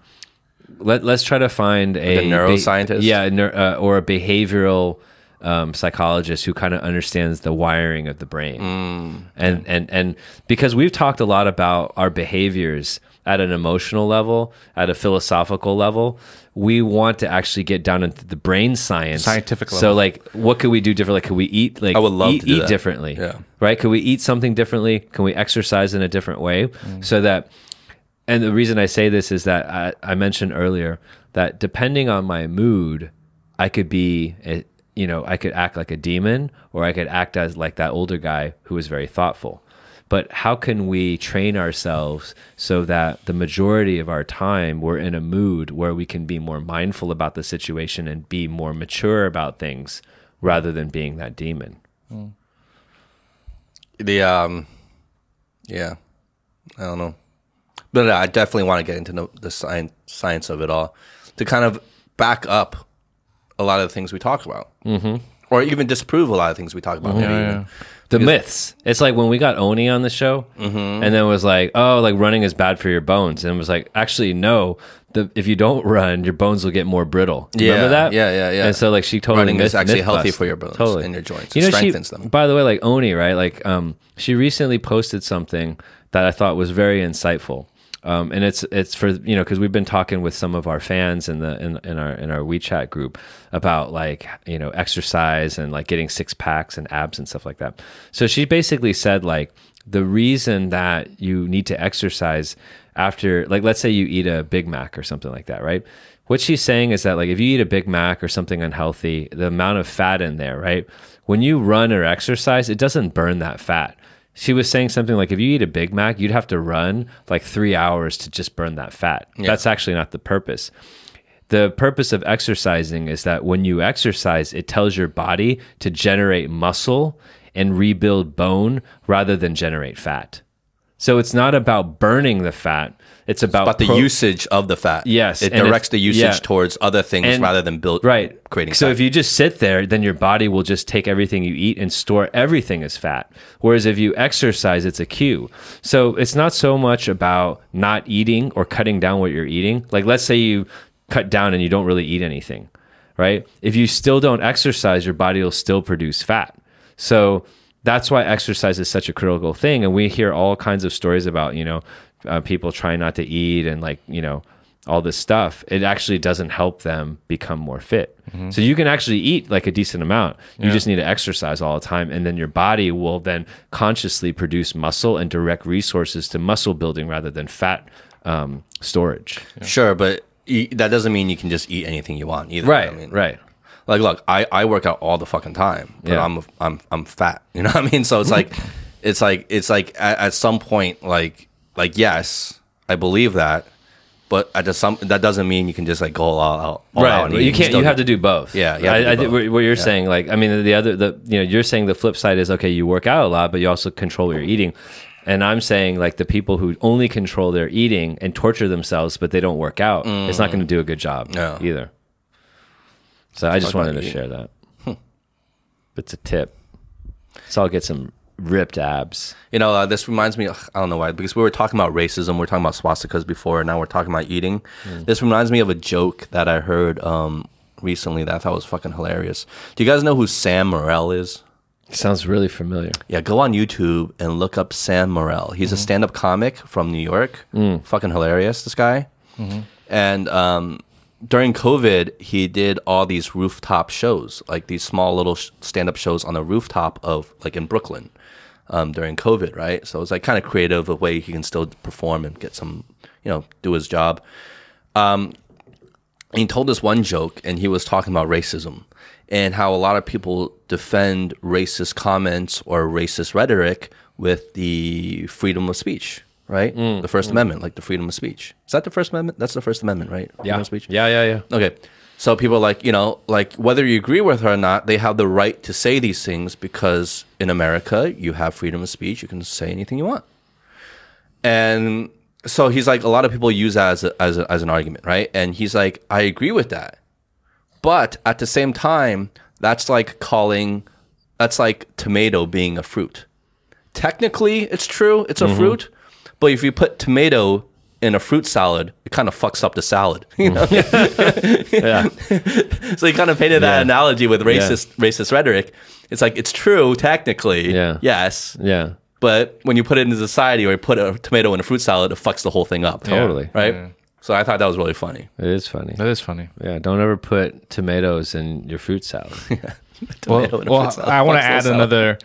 let let's try to find a, a neuroscientist? yeah a neur- uh, or a behavioral um, psychologist who kind of understands the wiring of the brain. Mm. and and and because we've talked a lot about our behaviors at an emotional level at a philosophical level we want to actually get down into the brain science. Scientific so like what could we do differently Like, could we eat like I would love eat, eat differently Yeah. right? Could we eat something differently? Can we exercise in a different way? Mm. so that and the reason I say this is that I, I mentioned earlier that depending on my mood, I could be, a, you know, I could act like a demon or I could act as like that older guy who was very thoughtful. But how can we train ourselves so that the majority of our time we're in a mood where we can be more mindful about the situation and be more mature about things rather than being that demon? the um, yeah, I don't know, but I definitely want to get into the, the science science of it all to kind of back up a lot of the things we talk about, mm-hmm. or even disprove a lot of things we talk about. maybe Yeah, yeah. the myths. It's like when we got Oni on the show, Mm-hmm. and then it was like, oh, like running is bad for your bones, and it was like, actually, no. The, if you don't run, your bones will get more brittle. You Yeah, Remember that? yeah, yeah, yeah. And so, like, she totally Running is actually myth healthy for your bones totally. and your joints. You It know, she, strengthens them. By the way, like Oni, right? Like, um, she recently posted something that I thought was very insightful. Um, and it's it's for you know because we've been talking with some of our fans in the in, in our in our WeChat group about like you know exercise and like getting six packs and abs and stuff like that. So she basically said like the reason that you need to exercise after like let's say you eat a Big Mac or something like that, right? What she's saying is that like if you eat a Big Mac or something unhealthy, the amount of fat in there, right? When you run or exercise, it doesn't burn that fat. She was saying something like if you eat a Big Mac, you'd have to run like three hours to just burn that fat. That's actually not the purpose. The purpose of exercising is that when you exercise, it tells your body to generate muscle and rebuild bone rather than generate fat. So it's not about burning the fat. It's about But the pro- usage of the fat, Yes, it directs the usage yeah. towards other things And- rather than build right creating. so fat. if you just sit there then your body will just take everything you eat and store everything as fat whereas if you exercise it's a cue so it's not so much about not eating or cutting down what you're eating like let's say you cut down and you don't really eat anything right if you still don't exercise your body will still produce fat so that's why exercise is such a critical thing and we hear all kinds of stories about you know uh, people trying not to eat and like you know all this stuff, it actually doesn't help them become more fit. So you can actually eat like a decent amount. You just need to exercise all the time. And then your body will then consciously produce muscle and direct resources to muscle building rather than fat um, storage. sure, but that doesn't mean you can just eat anything you want either. Right, I mean, right. Like, look, I, I work out all the fucking time, but Yeah. I'm I'm I'm fat. You know what I mean? So it's like, it's like it's like at, at some point, like like yes, I believe that, but at the some that doesn't mean you can just like go all out. All out right. and you can't. You have to do both. Yeah, you to I, I both. what what you're saying, like, I mean, the other, the you know, you're saying the flip side is okay. You work out a lot, but you also control what you're eating. And I'm saying like the people who only control their eating and torture themselves, but they don't work out, it's not mm. going to do a good job No. either. So I just wanted to share that. It's a tip. So I'll get some ripped abs. You know, uh, this reminds me. ugh, I don't know why, because we were talking about racism, we were talking about swastikas before, and now we're talking about eating. This reminds me of a joke that I heard um, recently that I thought was fucking hilarious. Do you guys know who Sam Morril is? Sounds really familiar. Yeah, go on YouTube and look up Sam Morril. He's a stand-up comic from New York. Fucking hilarious, this guy. And um, during COVID, he did all these rooftop shows, like these small little sh- stand-up shows on the rooftop of like in Brooklyn um, during COVID, right? So it's like kind of creative, a way he can still perform and get some, you know, do his job. Um, he told this one joke, and he was talking about racism and how a lot of people defend racist comments or racist rhetoric with the freedom of speech, right? Mm, the First Amendment, like the freedom of speech. Is that the First Amendment? That's the First Amendment, right? Freedom of speech. Yeah, yeah, yeah. Okay. So people like, you know, like whether you agree with her or not, they have the right to say these things because in America, you have freedom of speech. You can say anything you want. And so he's like, a lot of people use that as, a, as, a, as an argument, right? And he's like, I agree with that. But at the same time, that's like calling, that's like tomato being a fruit. Technically, it's true, it's a fruit. But if you put tomato in a fruit salad, it kind of fucks up the salad. You know? Mm. Yeah. so he kind of painted that Yeah. analogy with racist racist rhetoric. It's like it's true technically, Yeah. yes, yeah. but when you put it into society or you put a tomato in a fruit salad, it fucks the whole thing up. Totally. right? So I thought that was really funny. It is funny. That is funny. Yeah, don't ever put tomatoes in your fruit salad. Well, in a well fruit salad I want to add another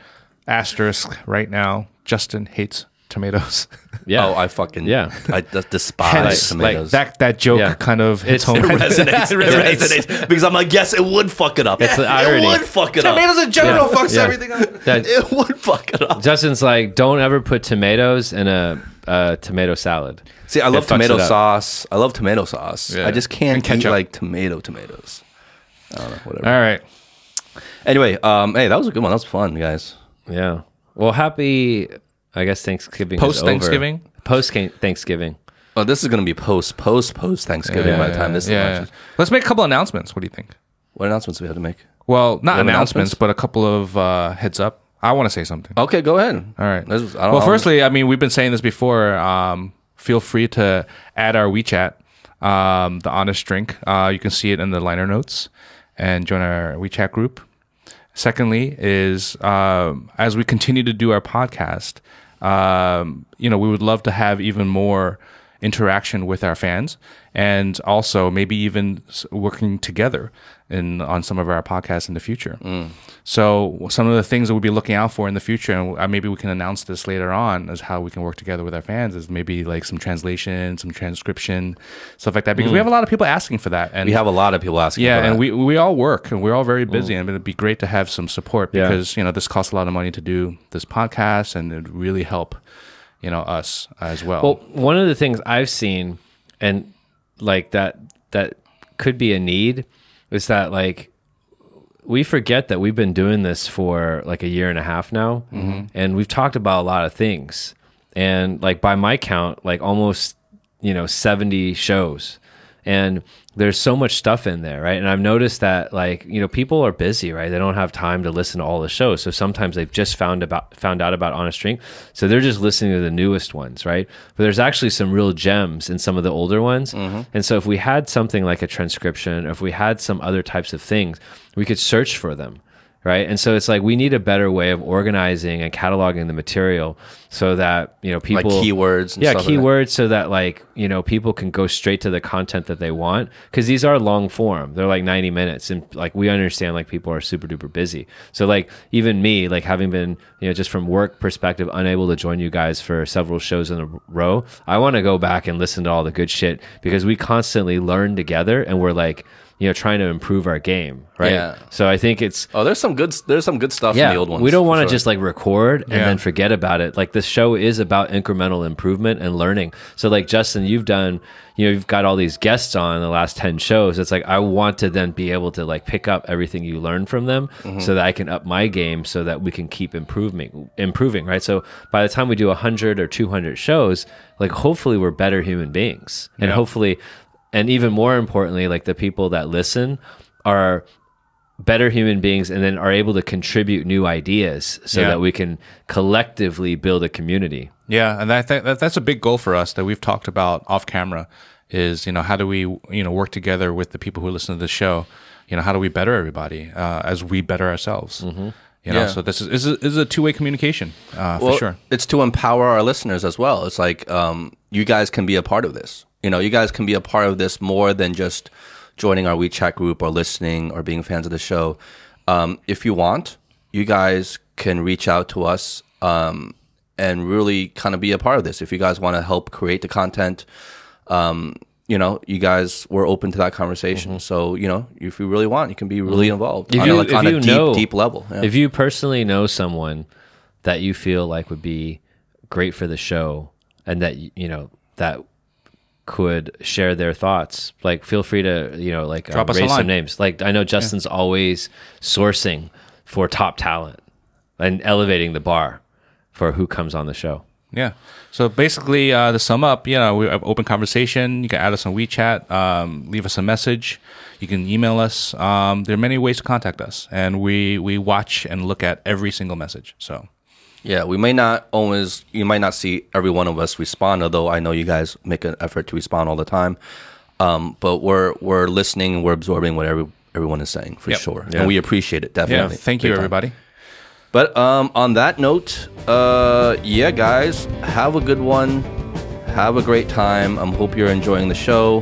asterisk right now. Justin hates tomatoes. Yeah. Oh, I fucking Yeah. I d- despise Hence, tomatoes. like that that joke Yeah. kind of hits It's- home. it resonates. It resonates because I'm like, yes, it would fuck it up. It's the It irony. would fuck it up. tomatoes up. in general Yeah. fucks Yeah. everything up. That- It would fuck it up. Justin's like, don't ever put tomatoes in a, a tomato salad. See, I love fucks tomato it up. sauce. I love tomato sauce. Yeah. I just can't And eat ketchup. like tomato tomatoes. I don't know, whatever. All right. Anyway, um, hey, that was a good one. That was fun, guys. Yeah. Well, happy, I guess Thanksgiving. Post Thanksgiving? Post Thanksgiving. Oh, this is gonna be post post post Thanksgiving by the time this yeah, launches. yeah. Let's make a couple announcements. What do you think? What announcements do we have to make? Well, not announcements, announcements? but a couple of uh, heads up. I want to say something. Okay, go ahead. All right. Is- I don't- well, firstly, I mean, we've been saying this before. Um, feel free to add our WeChat, um, the Honest Drink. Uh, you can see it in the liner notes and join our WeChat group. Secondly, is um, as we continue to do our podcast, um, you know, we would love to have even more interaction with our fans, and also maybe even working together in on some of our podcasts in the future. Mm. So some of the things that we'll be looking out for in the future, and uh, maybe we can announce this later on, is how we can work together with our fans. Is maybe like some translation, some transcription, stuff like that. Because we mm. have a lot of people asking for that, and We have a lot of people asking. yeah, for and we we all work and we're all very busy, mm. and it'd be great to have some support Yeah. because you know this costs a lot of money to do this podcast, and it'd really help you know us as well. Well, one of the things I've seen, and like that, that could be a need, is that like we forget that we've been doing this for like a year and a half now, mm-hmm. and we've talked about a lot of things, and like by my count, like almost you know seventy shows, and there's so much stuff in there, right? And I've noticed that like you know people are busy, right? They don't have time to listen to all the shows, so sometimes they've just found about found out about Honest Drink, so they're just listening to the newest ones, right? But there's actually some real gems in some of the older ones, mm-hmm. and so if we had something like a transcription, or if we had some other types of things, we could search for them right? And so it's like we need a better way of organizing and cataloging the material so that you know people like keywords. And yeah stuff like keywords so that like you know people can go straight to the content that they want. Because these are long form. They're like 90 minutes. And like we understand like people are super duper busy. So like even me like having been you know just from work perspective unable to join you guys for several shows in a row i want to go back and listen to all the good shit because we constantly learn together and we're like you know trying to improve our game right Yeah. so i think it's Oh, there's some good. There's some good stuff in the old ones. we don't want to sure. just like record and Yeah. then forget about it. Like this show is about incremental improvement and learning. So like Justin, you've done, you know, you've got all these guests on the last 10 shows. It's like I want to then be able to like pick up everything you learn from them Mm-hmm. so that I can up my game so that we can keep improving improving, right? So by the time we do 100 or 200 shows, like hopefully we're better human beings. And Yeah. hopefully and even more importantly, like the people that listen are better human beings and then are able to contribute new ideas so Yeah. that we can collectively build a community. Yeah, and I think that that's a big goal for us that we've talked about off camera. Is you know how do we you know work together with the people who listen to the show? You know how do we better everybody uh, as we better ourselves? You know, Yeah. so this is this is, this is a two way communication uh, well, for sure. It's to empower our listeners as well. It's like um, you guys can be a part of this. You know, you guys can be a part of this more than just joining our WeChat group or listening or being fans of the show. Um, if you want, you guys can reach out to us um, and really kind of be a part of this. If you guys want to help create the content, um, you know, you guys were open to that conversation. So, you know, if you really want, you can be really involved Mm-hmm. If on, you, a, like, on a deep, know, deep level. Yeah. If you personally know someone that you feel like would be great for the show and that you know that could share their thoughts, like feel free to you know like Drop uh, raise some names. Like I know Justin's always sourcing for top talent and elevating the bar for who comes on the show. Yeah. So basically, uh, to sum up, you know, we have open conversation. You can add us on WeChat, um, leave us a message. You can email us. Um, there are many ways to contact us, and we we watch and look at every single message. So Yeah, we may not always, you might not see every one of us respond, although I know you guys make an effort to respond all the time. Um, but we're we're listening and we're absorbing what every, everyone is saying for Yep. sure, Yeah. and we appreciate it definitely. yeah, thank Big you, time. everybody. But um, on that note, uh, yeah, guys, have a good one. Have a great time. I um, hope you're enjoying the show.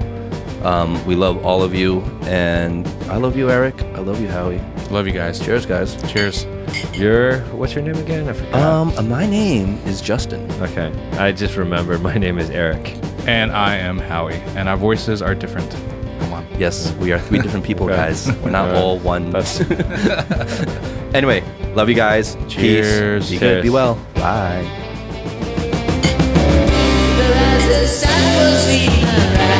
Um, we love all of you, and I love you, Eric. I love you, Howie. Love you guys. Cheers, guys. Cheers. Your what's your name again? I forgot. Um, my name is Justin. okay, I just remembered my name is Eric. And I am Howie, and our voices are different. Come on. Yes, we are three different people, guys. We're not Uh, all one. That's Anyway, love you guys. Cheers. Peace. Be good. Be Cheers. well. Bye. But as the sun will see the rise.